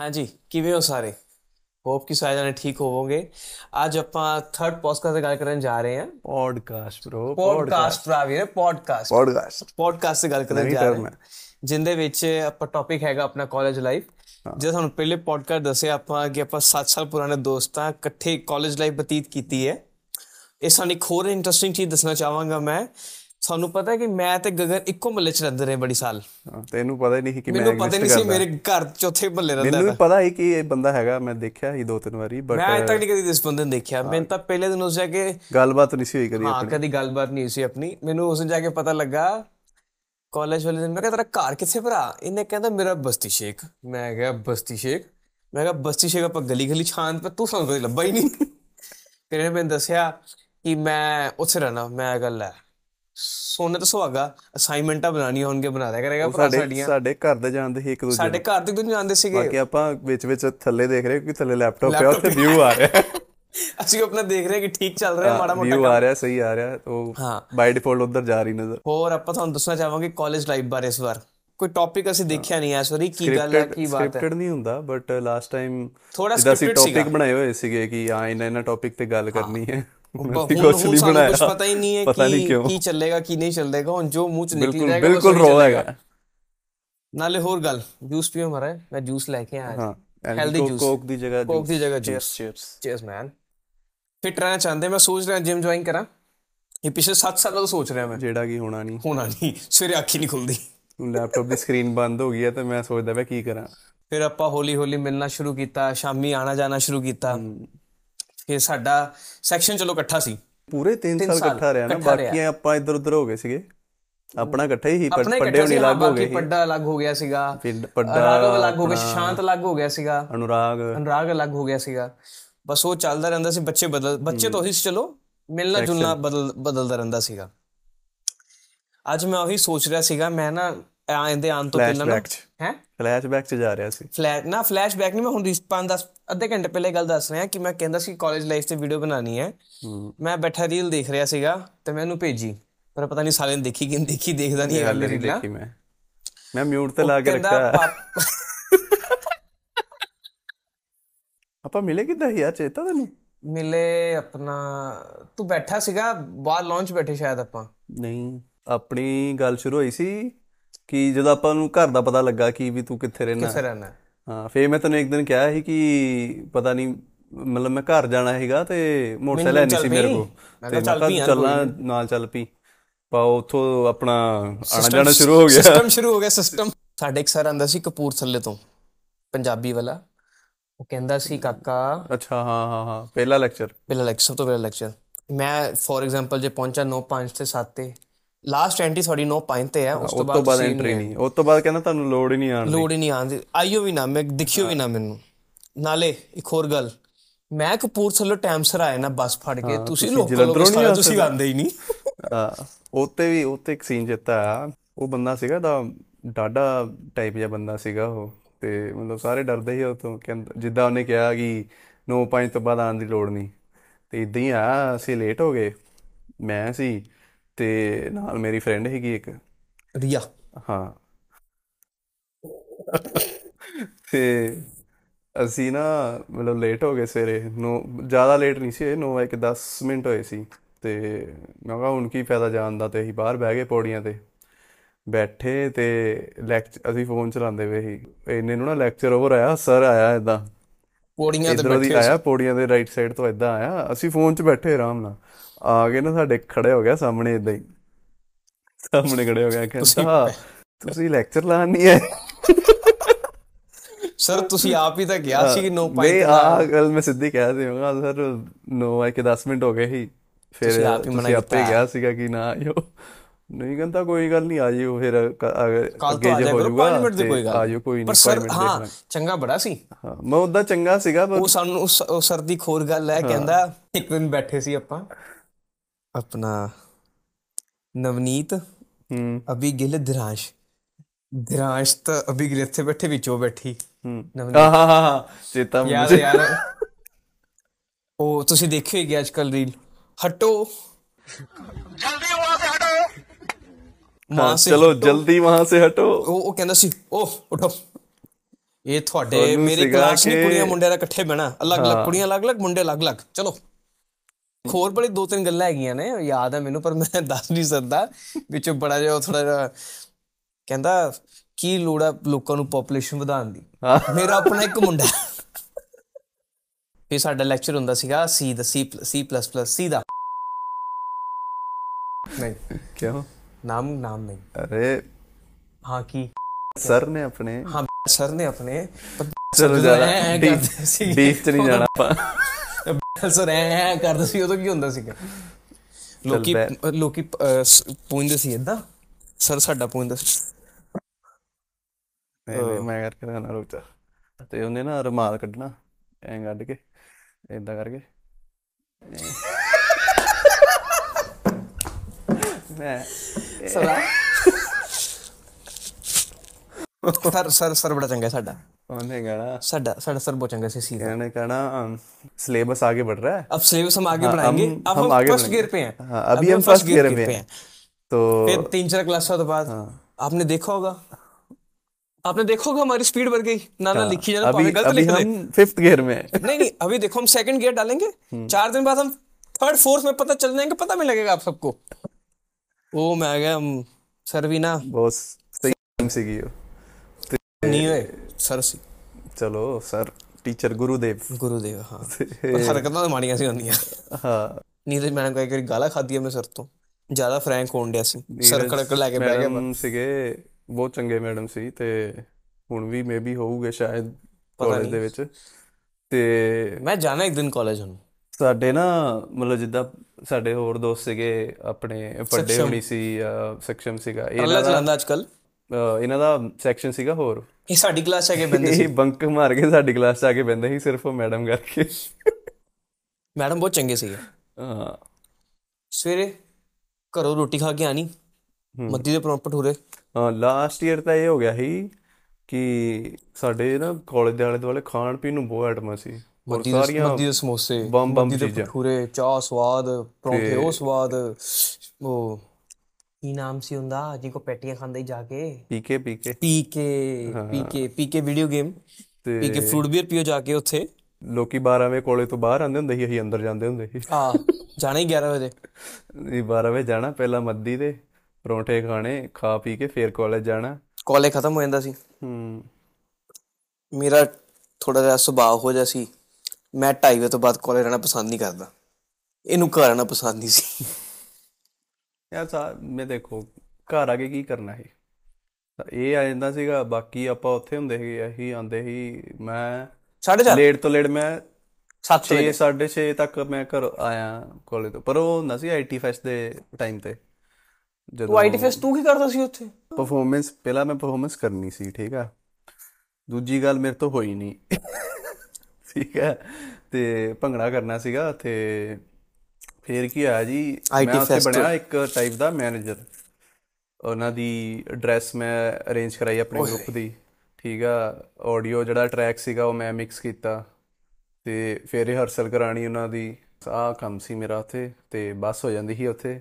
ਹਾਂਜੀ ਕਿਵੇਂ ਹੋ ਸਾਰੇ? ਹੋਪ ਕਿ ਸਾਰੇ ਜਣੇ ਠੀਕ ਹੋਵੋਗੇ। ਅੱਜ ਆਪਾਂ ਥਰਡ ਪੋਡਕਾਸਟ ਤੇ ਗੱਲ ਕਰਨ ਜਾ ਰਹੇ ਹਾਂ। Podcast bro podcast Praveer podcast podcast podcast ਤੇ ਗੱਲ ਕਰਨ ਜਾ ਰਹੇ ਹਾਂ। ਜਿੰਦੇ ਵਿੱਚ ਆਪਾਂ ਟੌਪਿਕ ਹੈਗਾ ਆਪਣਾ ਕਾਲਜ ਲਾਈਫ ਜੇ ਤੁਹਾਨੂੰ ਪਹਿਲੇ ਪੋਡਕਾਸਟ ਦੱਸਿਆ ਆਪਾਂ ਕਿ ਆਪਾਂ 7 ਸਾਲ ਪੁਰਾਣੇ ਦੋਸਤਾਂ ਇਕੱਠੇ ਕਾਲਜ ਲਾਈਫ ਬਤੀਤ ਕੀਤੀ ਹੈ। ਇਹ ਸਾਨੂੰ ਇੱਕ ਹੋਰ ਇੰਟਰਸਟਿੰਗ ਚੀਜ਼ ਦੱਸਣਾ ਚਾਹਾਂਗਾ ਮੈਂ ਸਾਨੂੰ ਪਤਾ ਹੈ ਕਿ ਮੈਂ ਤੇ ਗਗਨ ਇੱਕੋ ਮਹੱਲੇ 'ਚ ਰਹਿੰਦੇ ਰਹੇ ਬੜੀ ਸਾਲ। ਹਾਂ, ਤੈਨੂੰ ਪਤਾ ਹੀ ਨਹੀਂ ਕਿ ਮੈਂ ਮੈਨੂੰ ਪਤਾ ਨਹੀਂ ਸੀ। ਮੇਰੇ ਘਰ ਚੌਥੇ ਮਹੱਲੇ ਰਹਿੰਦਾ ਮੈਨੂੰ ਪਤਾ ਹੀ ਕਿ ਇਹ ਬੰਦਾ ਹੈਗਾ ਮੈਂ ਦੇਖਿਆ ਸੀ ਦੋ ਤਿੰਨ ਵਾਰੀ ਬਟ ਮੈਂ ਅਜੇ ਤੱਕ ਨਹੀਂ ਕਦੀ ਇਸ ਬੰਦੇ ਨੂੰ ਦੇਖਿਆ। ਮੈਂ ਤਾਂ ਪਹਿਲੇ ਦਿਨ ਉਸ ਜਾ ਕੇ ਗੱਲਬਾਤ ਨਹੀਂ ਸੀ ਹੋਈ ਕਦੀ ਹਾਂ ਕਦੀ ਗੱਲਬਾਤ ਨਹੀਂ ਸੀ ਆਪਣੀ। ਮੈਨੂੰ ਉਸ ਜਾ ਕੇ ਪਤਾ ਲੱਗਾ ਕਾਲਜ ਵਾਲੇ ਦਿਨ ਮੈਂ ਕਿਹਾ ਤੇਰਾ ਘਰ ਕਿੱਥੇ ਭਰਾ? ਇਹਨੇ ਕਹਿੰਦਾ ਮੇਰਾ ਬਸਤੀ ਸ਼ੇਖ। ਮੈਂ ਕਿਹਾ ਬਸਤੀ ਸ਼ੇਖ? ਮੈਂ ਕਿਹਾ ਬਸਤੀ ਸ਼ੇਖ ਆਪਾਂ ਗਲੀ ਗਲੀ ਛਾਨ ਪਰ ਤੂੰ ਸਾਨੂੰ ਕਦੇ ਲੱਭਾ ਹੀ ਨਹੀਂ? ਫਿਰ ਇਹਨੇ ਮੈਨੂੰ ਦੱਸਿਆ ਕਿ ਮੈਂ ਉੱਥੇ ਰਹਿਣਾ ਮੈਂ ਗੱਲ ਹੈ। ਸੋਨੇ ਤੇ ਸੁਹਾਗਾ ਅਸਾਈਨਮੈਂਟਾਂ ਬਣਾਉਣੀਆਂ ਹੋਣਗੇ ਬਣਾ ਦਿਆ ਕਰੇਗਾ ਭਰਾ ਸਾਡੇ ਸਾਡੀਆਂ। ਸਾਡੇ ਘਰ ਦੇ ਜਾਣਦੇ ਸੀ ਇੱਕ ਦੂਜੇ ਸਾਡੇ ਘਰ ਤੱਕ ਨਹੀਂ ਜਾਂਦੇ ਸੀਗੇ? ਬਾਕੀ ਆਪਾਂ ਵਿੱਚ ਵਿੱਚ ਥੱਲੇ ਦੇਖ ਰਹੇ ਕਿ ਥੱਲੇ ਲੈਪਟਾਪ ਪਿਆ ਉੱਥੇ ਵਿਊ ਆ ਰਿਹਾ। ਅਸੀਂ ਆਪਣਾ ਦੇਖ ਰਹੇ ਕਿ ਠੀਕ ਚੱਲ ਰਿਹਾ ਮਾੜਾ ਮੋਟਾ ਵਿਊ ਆ ਰਿਹਾ ਸਹੀ ਆ ਰਿਹਾ ਉਹ ਹਾਂ। ਬਾਈ ਡਿਫਾਲਟ ਉਧਰ ਜਾ ਰਹੀ ਨਜ਼ਰ। ਹੋਰ ਆਪਾਂ ਤੁਹਾਨੂੰ ਦੱਸਣਾ ਚਾਹਾਂਗੇ ਕਾਲਜ ਲਾਈਫ ਬਾਰੇ ਇਸ ਵਾਰ। ਕੋਈ ਟੌਪਿਕ ਅਸੀਂ ਦੇਖਿਆ ਨਹੀਂ ਐ ਸੋਰੀ ਕੀ ਗੱਲ ਹੈ ਕੀ ਬਾਤ ਹੈ? ਸਕ੍ਰਿਪਟਡ ਨਹੀਂ ਹੁੰਦਾ ਬਟ ਲਾਸਟ ਟਾਈਮ ਥੋੜਾ ਅਸੀਂ scripted ਟੌਪਿਕ ਬਣਾਏ ਹੋਏ ਸੀਗੇ ਕਿ ਹਾਂ ਇਹਨਾਂ ਇਹਨਾਂ ਟੌਪਿਕ ਤੇ ਗੱਲ ਕਰਨੀ ਹੈ। ਹੁਣ ਸਾਨੂੰ ਕੁਝ ਪਤਾ ਹੀ ਨਹੀਂ ਹੈ ਕਿ ਕੀ ਚੱਲੇਗਾ ਕੀ ਨਹੀਂ ਚੱਲੇਗਾ। ਹੁਣ ਜੋ ਮੂੰਹ ਚ ਨਿਕਲ ਜਾਏਗਾ ਬਿਲਕੁਲ ਰੋ ਹੈਗਾ। ਨਾਲੇ ਹੋਰ ਗੱਲ ਜੂਸ ਪੀਓ ਮਾਰਾ ਮੈਂ ਜੂਸ ਲੈ ਕੇ ਆਇਆ ਹਾਂ healthy juice. ਕੋਕ ਦੀ ਜਗ੍ਹਾ ਕੋਕ ਦੀ ਜਗ੍ਹਾ juice. Cheers cheers. Man fit ਰਹਿਣਾ ਚਾਹੁੰਦੇ ਮੈਂ ਸੋਚ ਰਿਹਾ ਜਿਮ ਜੁਆਇਨ ਕਰਾਂ। ਇਹ ਪਿਛਲੇ 7 ਸਾਲਾਂ ਤੋਂ ਸੋਚ ਰਿਹਾ ਮੈਂ। ਜਿਹੜਾ ਕਿ ਹੋਣਾ ਨਹੀਂ। ਹੋਣਾ ਨਹੀਂ। ਸਵੇਰੇ ਅੱਖ ਹੀ ਨਹੀਂ ਖੁੱਲਦੀ। ਲੈਪਟਾਪ ਦੀ ਸਕਰੀਨ ਬੰਦ ਹੋ ਗਈ ਹੈ ਤੇ ਮੈਂ ਸੋਚਦਾ ਪਿਆ ਕੀ ਕਰਾਂ। ਫਿਰ ਆਪਾਂ ਹੌਲੀ ਹੌਲੀ ਮਿਲਣਾ ਸ਼ੁਰੂ ਕੀਤਾ ਸ਼ਾਮੀ ਆਣਾ ਜਾਣਾ ਸ਼ੁਰੂ ਕੀਤਾ। ਫਿਰ ਸਾਡਾ ਸੈਕਸ਼ਨ ਚਲੋ ਇਕੱਠਾ ਸੀ। ਪੂਰੇ 3 ਸਾਲ ਇਕੱਠਾ ਰਿਹਾ ਨਾ। ਬਾਕੀ ਆਪਾਂ ਇੱਧਰ ਉੱਧਰ ਹੋ ਗਏ ਸੀਗੇ। ਆਪਣਾ ਇਕੱਠਾ ਹੀ ਪੱਡੇ ਹੋਣੀ ਅਲੱਗ ਹੋ ਗਏ ਸੀ। ਪੱਡਾ ਅਲੱਗ ਹੋ ਗਿਆ ਸੀਗਾ। ਪੱਡਾ ਰਾਘਵ ਅਲੱਗ ਹੋ ਗਿਆ ਸ਼ਾਂਤ ਅਲੱਗ ਹੋ ਗਿਆ ਸੀਗਾ। ਅਨੁਰਾਗ। ਅਨੁਰਾਗ ਅਲੱਗ ਹੋ ਗਿਆ ਸੀਗਾ। ਬਸ ਉਹ ਚੱਲਦਾ ਰਹਿੰਦਾ ਸੀ ਬੱਚੇ ਬਦਲ ਬੱਚੇ ਤਾਂ ਸੀ ਚਲੋ ਮਿਲਣਾ ਜੁਲਣਾ ਬਦਲ ਬਦਲਦਾ ਰਹਿੰਦਾ ਸੀਗਾ। ਅੱਜ ਮੈਂ ਉਹੀ ਸੋਚ ਰਿਹਾ ਸੀਗਾ ਮੈਂ ਨਾ ਆਂਦੇ ਆਉਣ ਤੋਂ ਪਹਿਲਾਂ। ਹੈ? ਫਲੈਸ਼ਬੈਕ ਚ ਜਾ ਰਿਹਾ ਸੀ। ਫਲੈਸ਼ ਨਾ ਫਲੈਸ਼ਬੈਕ ਨਹੀਂ ਮੈਂ ਹੁਣ 5 10 ਅੱਧੇ ਘੰਟੇ ਪਹਿਲੇ ਗੱਲ ਦੱਸ ਰਿਹਾ ਕਿ ਮੈਂ ਕਹਿੰਦਾ ਸੀ ਕਾਲਜ ਲਾਈਫ ਤੇ ਵੀਡੀਓ ਬਣਾਣੀ ਹੈ। ਮੈਂ ਬੈਠਾ ਰੀਲ ਦੇਖ ਰਿਹਾ ਸੀਗਾ ਤੇ ਮੈਂ ਉਹਨੂੰ ਭੇਜੀ ਪਰ ਪਤਾ ਨਹੀਂ ਸਾਲੇ ਨੇ ਦੇਖੀ ਕਿ ਨਹੀਂ ਦੇਖੀ ਦੇਖਦਾ ਨਹੀਂ ਹੈਗਾ ਗੱਲ ਨਹੀਂ ਦੇਖੀ ਮੈਂ। ਮੈਂ ਮਿਊਟ ਤੇ ਲਾ ਕੇ ਰੱਖਿਆ। ਆਪਾਂ ਮਿਲੇ ਕਿੱਦਾਂ ਯਾਰ ਚੇਤਾ ਤੈਨੂੰ? ਮਿਲੇ ਆਪਣਾ ਤੂੰ ਬੈਠਾ ਸੀਗਾ ਬਾਹਰ ਲਾਂਚ ਬੈਠੇ ਸ਼ਾਇਦ ਆਪਾਂ। ਨਹੀਂ ਆਪਣੀ ਗੱਲ ਸ਼ੁਰੂ ਹੋਈ ਸੀ ਕਿ ਜਦੋਂ ਆਪਾਂ ਨੂੰ ਘਰ ਦਾ ਪਤਾ ਲੱਗਾ ਕਿ ਵੀ ਤੂੰ ਕਿੱਥੇ ਰਹਿਣਾ ਕਿੱਥੇ ਰਹਿਣਾ ਹਾਂ ਫੇਰ ਮੈਂ ਤੈਨੂੰ ਇੱਕ ਦਿਨ ਕਿਹਾ ਸੀ ਕਿ ਪਤਾ ਨਹੀਂ ਮਤਲਬ ਮੈਂ ਘਰ ਜਾਣਾ ਹੈਗਾ ਤੇ ਮੋਟਰਸਾਈਕਲ ਹੈ ਨਹੀਂ ਸੀ ਮੇਰੇ ਕੋਲ। ਤੇ ਮੈਂ ਚੱਲਣਾ ਨਾਲ ਚੱਲ ਪਈ। ਪਾ ਉੱਥੋਂ ਆਪਣਾ ਆਣਾ ਜਾਣਾ ਸ਼ੁਰੂ ਹੋ ਗਿਆ। ਸਿਸਟਮ ਸ਼ੁਰੂ ਹੋ ਗਿਆ ਸਿਸਟਮ ਸਾਡੇ ਇੱਕ ਸਰ ਆਂਦਾ ਸੀ ਕਪੂਰਥਲੇ ਤੋਂ ਪੰਜਾਬੀ ਵਾਲਾ। ਉਹ ਕਹਿੰਦਾ ਸੀ ਕਾਕਾ ਅੱਛਾ ਹਾਂ ਹਾਂ ਹਾਂ ਪਹਿਲਾ ਲੈਕਚਰ ਪਹਿਲਾ ਲੈਕਚਰ ਸਭ ਤੋਂ ਪਹਿਲਾ ਲੈਕਚਰ ਮੈਂ ਫੋਰ ਐਗਜ਼ਾਮਪਲ ਜੇ ਪਹੁੰਚਾ 9:05 ਤੇ 7 ਤੇ ਲਾਸਟ ਐਂਟਰੀ ਤੁਹਾਡੀ 9:05 ਤੇ ਹੈ ਉਸ ਤੋਂ ਬਾਅਦ ਐਂਟਰੀ ਨਹੀਂ ਉਸ ਤੋਂ ਬਾਅਦ ਕਹਿੰਦਾ ਤੁਹਾਨੂੰ ਲੋੜ ਹੀ ਨਹੀਂ ਆਣ ਦੀ। ਲੋੜ ਹੀ ਨਹੀਂ ਆਉਂਦੀ ਆਈਓ ਵੀ ਨਾ ਮੈਂ ਦਿਖਿਓ ਵੀ ਨਾ ਮੈਨੂੰ। ਨਾਲੇ ਇੱਕ ਹੋਰ ਗੱਲ। ਮੈਂ ਕਪੂਰਥਲੇ ਟਾਈਮ ਸਰ ਆਇਆ ਨਾ ਬੱਸ ਫੜ ਕੇ। ਤੁਸੀਂ ਲੋਕਲ ਲੋਕ ਨਹੀਂ ਆ ਤੁਸੀਂ ਆਉਂਦੇ ਹੀ ਨਹੀਂ। ਹਾਂ ਉੱਤੇ ਵੀ ਉੱਤੇ ਇੱਕ ਸੀਨ ਆ। ਉਹ ਬੰਦਾ ਸੀਗਾ ਦਾ ਡਾਡਾ ਟਾਈਪ ਜਿਹਾ ਬੰਦਾ ਸੀਗਾ ਉਹ। ਤੇ ਮਤਲਬ ਸਾਰੇ ਡਰਦੇ ਸੀ ਉਹ ਤੋਂ ਜਿੱਦਾਂ ਉਹਨੇ ਕਿਹਾ ਕਿ 9:05 ਤੋਂ ਬਾਅਦ ਆਉਣ ਦੀ ਲੋੜ ਨਹੀਂ। ਤੇ ਇਦਾਂ ਹੀ ਆ ਅਸੀਂ ਲੇਟ ਹੋ ਗਏ। ਮੈਂ ਸੀ ਤੇ ਨਾਲ ਮੇਰੀ ਫਰੈਂਡ ਹੈਗੀ ਇੱਕ। ਰੀਆ। ਹਾਂ। ਤੇ ਅਸੀਂ ਨਾ ਮਤਲਬ ਲੇਟ ਹੋ ਗਏ ਸਵੇਰੇ। ਨੋ ਜ਼ਿਆਦਾ ਲੇਟ ਨਹੀਂ ਸੀ 9 ਵਜੇ 10 ਮਿੰਟ ਹੋਏ ਸੀ। ਤੇ ਮੈਂ ਕਿਹਾ ਹੁਣ ਕੀ ਫਾਇਦਾ ਜਾਣ ਦਾ ਤੇ ਅਸੀਂ ਬਾਹਰ ਬਹਿ ਗਏ ਪੌੜੀਆਂ ਤੇ। ਬੈਠੇ ਤੇ ਲੈਕਚਰ ਅਸੀਂ ਫੋਨ ਚਲਾਉਂਦੇ ਪਏ ਸੀ। ਇੰਨੇ ਨੂੰ ਨਾ ਲੈਕਚਰ ਓਵਰ ਆਇਆ ਸਰ ਆਇਆ ਇਦਾਂ ਪੌੜੀਆਂ ਤੇ ਬੈਠੇ ਆਇਆ ਪੌੜੀਆਂ ਦੇ ਰਾਈਟ ਸਾਈਡ ਤੋਂ ਇਦਾਂ ਆਇਆ। ਅਸੀਂ ਫੋਨ 'ਚ ਬੈਠੇ ਆਰਾਮ ਨਾਲ। ਆ ਕੇ ਨਾ ਸਾਡੇ ਖੜੇ ਹੋ ਗਿਆ ਸਾਹਮਣੇ ਇਦਾਂ ਹੀ। ਸਾਹਮਣੇ ਖੜੇ ਹੋ ਗਿਆ ਕਹਿੰਦਾ ਤੁਸੀਂ ਲੈਕਚਰ ਲਾਣ ਨਹੀਂ ਆਏ? ਸਰ ਤੁਸੀਂ ਆਪ ਹੀ ਤਾਂ ਗਿਆ ਸੀ ਕਿ 9:05 ਨਹੀਂ ਆ। ਗੱਲ ਮੈਂ ਸਿੱਧੀ ਕਹਿ ਕਿਹਾ ਸਰ 9 ਵਜੇ ਕੇ 10 ਮਿੰਟ ਹੋ ਗਏ ਸੀ। ਫਿਰ ਤੁਸੀਂ ਆਪ ਹੀ। ਗਿਆ ਸੀਗਾ ਕਿ ਨਾ ਆਇਓ। ਨਹੀਂ ਕਹਿੰਦਾ ਕੋਈ ਗੱਲ ਨਹੀਂ ਆ ਜਿਓ ਫਿਰ ਅਗ- ਜੇ ਹੋ ਜਾਊਗਾ 5 ਮਿੰਟ ਦੀ ਤੇ ਕੋਈ ਗੱਲ ਆ ਜਿਓ ਕੋਈ ਪਰ ਨਹੀਂ ਸਰ 5 ਮਿੰਟ ਹਾਂ ਚੰਗਾ ਬੜਾ ਸੀ। ਹਾਂ ਮੈਂ ਉਦਾਂ ਚੰਗਾ ਸੀਗਾ ਪਰ ਉਹ ਸਾਨੂੰ ਉਹ ਸਰ ਦੀ ਖੋਰ ਗੱਲ ਹੈ। ਕਹਿੰਦਾ ਇੱਕ ਦਿਨ ਬੈਠੇ ਸੀ ਆਪਾਂ। ਆਪਣਾ ਨਵਨੀਤ ਹੂੰ। ਅਭੀ ਗਿਲ ਧਿਰਾਂਸ਼। ਧਿਰਾਂਸ਼ ਤਾਂ ਅਭੀ ਗਿਲ ਇੱਥੇ ਬੈਠੇ ਵਿੱਚੋਂ ਬੈਠੀ। ਹੂੰ। ਨਵਨੀਤ। ਹਾਂ ਹਾਂ ਹਾਂ। ਚੇਤਾ ਮੈਨੂੰ ਯਾਰ ਯਾਰ। ਉਹ ਤੁਸੀਂ ਦੇਖਿਓ ਹੀ ਅੱਜ ਕੱਲ ਰੀਲ ਹਟੋ। ਜਲਦੀ ਵਹਾਂ ਸੇ ਹਟੋ। ਹਾਂ, ਚਲੋ ਜਲਦੀ ਵਹਾਂ ਸੇ ਹਟੋ। ਉਹ ਉਹ ਕਹਿੰਦਾ ਸੀ ਉਹ ਉਠੋ। ਇਹ ਤੁਹਾਡੇ ਮੇਰੀ ਕਲਾਸ ਨਹੀਂ ਕੁੜੀਆਂ ਮੁੰਡਿਆਂ ਦਾ ਇਕੱਠੇ ਬਹਿਣਾ। ਅਲੱਗ-ਅਲੱਗ ਕੁੜੀਆਂ ਅਲੱਗ-ਅਲੱਗ ਮੁੰਡੇ ਅਲੱਗ-ਅਲੱਗ। ਚਲੋ। ਹੋਰ ਬੜੀ ਦੋ ਤਿੰਨ ਗੱਲਾਂ ਹੈਗੀਆਂ ਨੇ ਯਾਦ ਹੈ ਮੈਨੂੰ ਪਰ ਮੈਂ ਦੱਸ ਨਹੀਂ ਸਕਦਾ। ਵਿੱਚੋਂ ਬੜਾ ਜਿਹਾ ਥੋੜਾ ਜਿਹਾ ਕਹਿੰਦਾ ਕੀ ਲੋੜ ਆ ਲੋਕਾਂ ਨੂੰ ਪੋਪੂਲੇਸ਼ਨ ਵਧਾਉਣ ਦੀ। ਮੇਰਾ ਆਪਣਾ ਇੱਕ ਮੁੰਡਾ। ਹੈ। ਫਿਰ ਸਾਡਾ ਲੈਕਚਰ ਹੁੰਦਾ ਸੀਗਾ ਸੀ ਦਾ ਸੀ ਸੀ ਪਲੱਸ ਪਲੱਸ ਸੀ ਦਾ। ਨਹੀਂ ਕਿਉਂ? ਨਾਮ ਨਾਮ ਨਹੀਂ। ਅਰੇ। ਹਾਂ ਕੀ? ਸਰ ਨੇ ਆਪਣੇ। ਹਾਂ ਸਰ ਨੇ ਆਪਣੇ। ਚਲੋ ਜਾਣਾ। ਡੀਪ ਚ ਨਹੀਂ ਜਾਣਾ ਆਪਾਂ। ਸਰ ਐ ਕਰਦੇ ਸੀ ਉਦੋਂ ਕੀ ਹੁੰਦਾ ਸੀਗਾ? ਲੋਕੀ ਲੋਕੀ ਪੁੰਦੇ ਸੀ ਇਦਾਂ ਸਰ ਸਾਡਾ ਪੁੰਦਾ ਸੀ। ਨਹੀਂ ਮੈਂ ਕਰਕੇ ਨਾ ਰੁਕ ਜਾ। ਤੇ ਉਹਨੇ ਨਾ ਰੁਮਾਲ ਕੱਢਣਾ ਐਂ ਕੱਢ ਕੇ ਏਦਾਂ ਕਰਕੇ। ਮੈਂ ਸਰ ਸਰ ਸਰ ਬੜਾ ਚੰਗਾ ਸਾਡਾ। ਉਹਨੇ ਕਹਣਾ ਸਾਡਾ ਸਾਡਾ ਸਰ ਬਹੁਤ ਚੰਗਾ ਸੀ सीधा कहने कहना सिलेबस आगे बढ़ रहा है अब सिलेबस हम आगे हाँ, बढ़ाएंगे हम- अब हम हम आगे फर्स्ट बढ़ेंगे। गियर पे हैं हाँ, अभी हम फर्स्ट गियर पे हैं। तो फिर तीन चार क्लास के बाद आपने देखा होगा आपने देखा होगा हमारी स्पीड बढ़ गई ना ना लिखी जाना अभी पावे गलत अभी लिख ले हम फिफ्थ गियर में हैं। नहीं नहीं अभी देखो हम सेकंड गियर डालेंगे हम्म। चार दिन बाद हम थर्ड फोर्थ में पता चल जाएंगे पता भी लगेगा आप सबको ओ मैं आ गया हम, सर भी ना बहुत सही time ਸੀਗੀ ਉਹ नहीं हुए ਸਰ ਸੀ। ਚਲੋ ਸਰ ਟੀਚਰ ਗੁਰੂਦੇਵ। ਗੁਰੂਦੇਵ ਹਾਂ। ਪਰ ਹਰਕਤਾਂ ਤਾਂ ਮਾੜੀਆਂ ਸੀ ਹੁੰਦੀਆਂ। ਹਾਂ। ਨੀਰਜ ਮੈਡਮ ਕਹੇ ਕਿ ਗਾਲਾਂ ਖਾਧੀਆਂ ਮੈਂ ਸਰ ਤੋਂ। ਜ਼ਿਆਦਾ ਫਰੈਂਕ ਹੋਣ ਡਿਆ ਸੀ। ਸਰ ਕੜਕ ਲੈ ਕੇ ਬਹਿ ਗਿਆ ਮੈਡਮ ਸੀਗੇ ਬਹੁਤ ਚੰਗੇ ਮੈਡਮ ਸੀ ਤੇ ਹੁਣ ਵੀ ਮੇਬੀ ਹੋਊਗੇ ਸ਼ਾਇਦ ਕਾਲਜ ਦੇ ਵਿੱਚ। ਤੇ ਮੈਂ ਜਾਣਾ ਇੱਕ ਦਿਨ ਕਾਲਜ ਹੁਣ। ਸਾਡੇ ਨਾ ਮਤਲਬ ਜਿੱਦਾਂ ਸਾਡੇ ਹੋਰ ਦੋਸਤ ਸੀਗੇ ਆਪਣੇ ਵੱਡੇ ਹੋਣੀ ਸੀ ਸਖਸ਼ਮ ਸੀਗਾ ਇਹ ਲੰਦਾ ਅੱਜ ਕੱਲ ਇਹਨਾਂ ਦਾ ਸੈਕਸ਼ਨ ਸੀਗਾ ਹੋਰ। ਇਹ ਸਾਡੀ ਕਲਾਸ ਚ ਆ ਕੇ ਬੰਦੇ ਇਹ ਬੰਕ ਮਾਰ ਕੇ ਸਾਡੀ ਕਲਾਸ 'ਚ ਆ ਕੇ ਬੈੰਦੇ ਸੀ ਸਿਰਫ ਉਹ ਮੈਡਮ ਕਰਕੇ। ਮੈਡਮ ਬਹੁਤ ਚੰਗੇ ਸੀਗੇ। ਹਾਂ। ਸਵੇਰੇ ਘਰੋਂ ਰੋਟੀ ਖਾ ਕੇ ਆਣੀ ਮੱਦੀ ਦੇ ਪਰੌਂਠੇ ਭਟੂਰੇ। ਹਾਂ ਲਾਸਟ ਈਅਰ ਤਾਂ ਇਹ ਹੋ ਗਿਆ ਸੀ ਕਿ ਸਾਡੇ ਨਾ ਕਾਲਜ ਦੇ ਆਲੇ ਦੁਆਲੇ ਖਾਣ ਪੀਣ ਨੂੰ ਬਹੁਤ ਆਈਟਮਾਂ ਸੀ। ਮੱਦੀ ਦੇ ਸਾਰੀਆਂ ਮੱਦੀ ਦੇ ਸਮੋਸੇ ਮੱਦੀ ਦੇ ਚੀਜ਼ਾਂ। ਭਟੂਰੇ ਚਾਹ ਸਵਾਦ ਪਰੌਂਠੇ ਉਹ ਸਵਾਦ ਉਹ ਕੀ ਨਾਮ ਸੀ ਹੁੰਦਾ ਜੀ ਕੋ ਪੈਟੀਆਂ ਖਾਂਦਾ ਹੀ ਜਾ ਕੇ? ਪੀਕੇ ਪੀਕੇ ਪੀਕੇ ਪੀਕੇ ਪੀਕੇ ਵੀਡੀਓ ਗੇਮ ਪੀਕੇ ਫਰੂਟ ਬੀਅਰ ਪੀਓ ਜਾ ਕੇ ਉੱਥੇ। ਲੋਕੀ 12 ਵਜੇ ਕਾਲਜ ਤੋਂ ਬਾਹਰ ਆਉਂਦੇ ਹੁੰਦੇ ਸੀ ਅਸੀਂ ਅੰਦਰ ਜਾਂਦੇ ਹੁੰਦੇ ਸੀ। ਆ ਜਾਣਾ ਹੀ 11 ਵਜੇ। ਅਸੀਂ 12 ਵਜੇ ਜਾਣਾ ਪਹਿਲਾਂ ਮੱਦੀ ਦੇ ਪਰੌਂਠੇ ਖਾਣੇ ਖਾ ਪੀ ਕੇ ਫੇਰ ਕਾਲਜ ਜਾਣਾ। ਕਾਲਜ ਖਤਮ ਹੋ ਜਾਂਦਾ ਸੀ। ਹੂੰ। ਮੇਰਾ ਥੋੜਾ ਜਿਹਾ ਸੁਭਾਅ ਹੋ ਜਾ ਸੀ। ਮੈਂ 2:30 ਵਜੇ ਤੋਂ ਬਾਅਦ ਕਾਲਜ ਰਹਿਣਾ ਪਸੰਦ ਨਹੀਂ ਕਰਦਾ। ਇਹਨੂੰ ਘਰ ਰਹਿਣਾ ਪਸੰਦ ਨਹੀਂ ਸੀ। ਯਾਰ ਸਾ ਮੈਂ ਦੇਖੋ ਘਰ ਆ ਕੇ ਕੀ ਕਰਨਾ ਹੈ ਤਾਂ ਇਹ ਆ ਜਾਂਦਾ ਸੀਗਾ ਬਾਕੀ ਆਪਾਂ ਉੱਥੇ ਹੁੰਦੇ ਸੀ ਅਸੀਂ ਆਂਦੇ ਸੀ ਮੈਂ 4:30 ਲੇਟ ਤੋਂ ਲੇਟ ਮੈਂ 7 6 ਵਜੇ 6:30 ਤੱਕ ਮੈਂ ਘਰ ਆਇਆ ਕਾਲਜ ਤੋਂ। ਪਰ ਉਹ ਹੁੰਦਾ ਸੀ ਆਈਟੀ ਫੈਸਟ ਦੇ ਟਾਈਮ ਤੇ ਜਦੋਂ ਆਈਟੀ ਫੈਸਟ ਤੂੰ ਕੀ ਕਰਦਾ ਸੀ ਉੱਥੇ? ਪਰਫਾਰਮੈਂਸ ਪਹਿਲਾਂ ਮੈਂ ਪਰਫਾਰਮੈਂਸ ਕਰਨੀ ਸੀ ਠੀਕ ਆ। ਦੂਜੀ ਗੱਲ ਮੇਰੇ ਤੋਂ ਹੋਈ ਨਹੀਂ। ਠੀਕ ਹੈ ਤੇ ਭੰਗੜਾ ਕਰਨਾ ਸੀਗਾ ਤੇ ਫੇਰ ਕੀ ਹੋਇਆ ਜੀ ਮੈਂ ਉੱਥੇ। ਬਣਿਆ ਇੱਕ ਟਾਈਪ ਦਾ ਮੈਨੇਜਰ ਉਹਨਾਂ ਦੀ ਐਡਰੈਸ ਮੈਂ ਅਰੇਂਜ ਕਰਾਈ ਆਪਣੇ ਗਰੁੱਪ ਦੀ। ਠੀਕ ਆ ਆਡੀਓ ਜਿਹੜਾ ਟਰੈਕ ਸੀਗਾ ਉਹ ਮੈਂ ਮਿਕਸ ਕੀਤਾ ਤੇ ਫਿਰ ਰਿਹਰਸਲ ਕਰਾਣੀ ਉਹਨਾਂ ਦੀ। ਆਹ ਕੰਮ ਸੀ ਮੇਰਾ ਉੱਥੇ ਤੇ ਬਸ ਹੋ ਜਾਂਦੀ ਸੀ ਉੱਥੇ।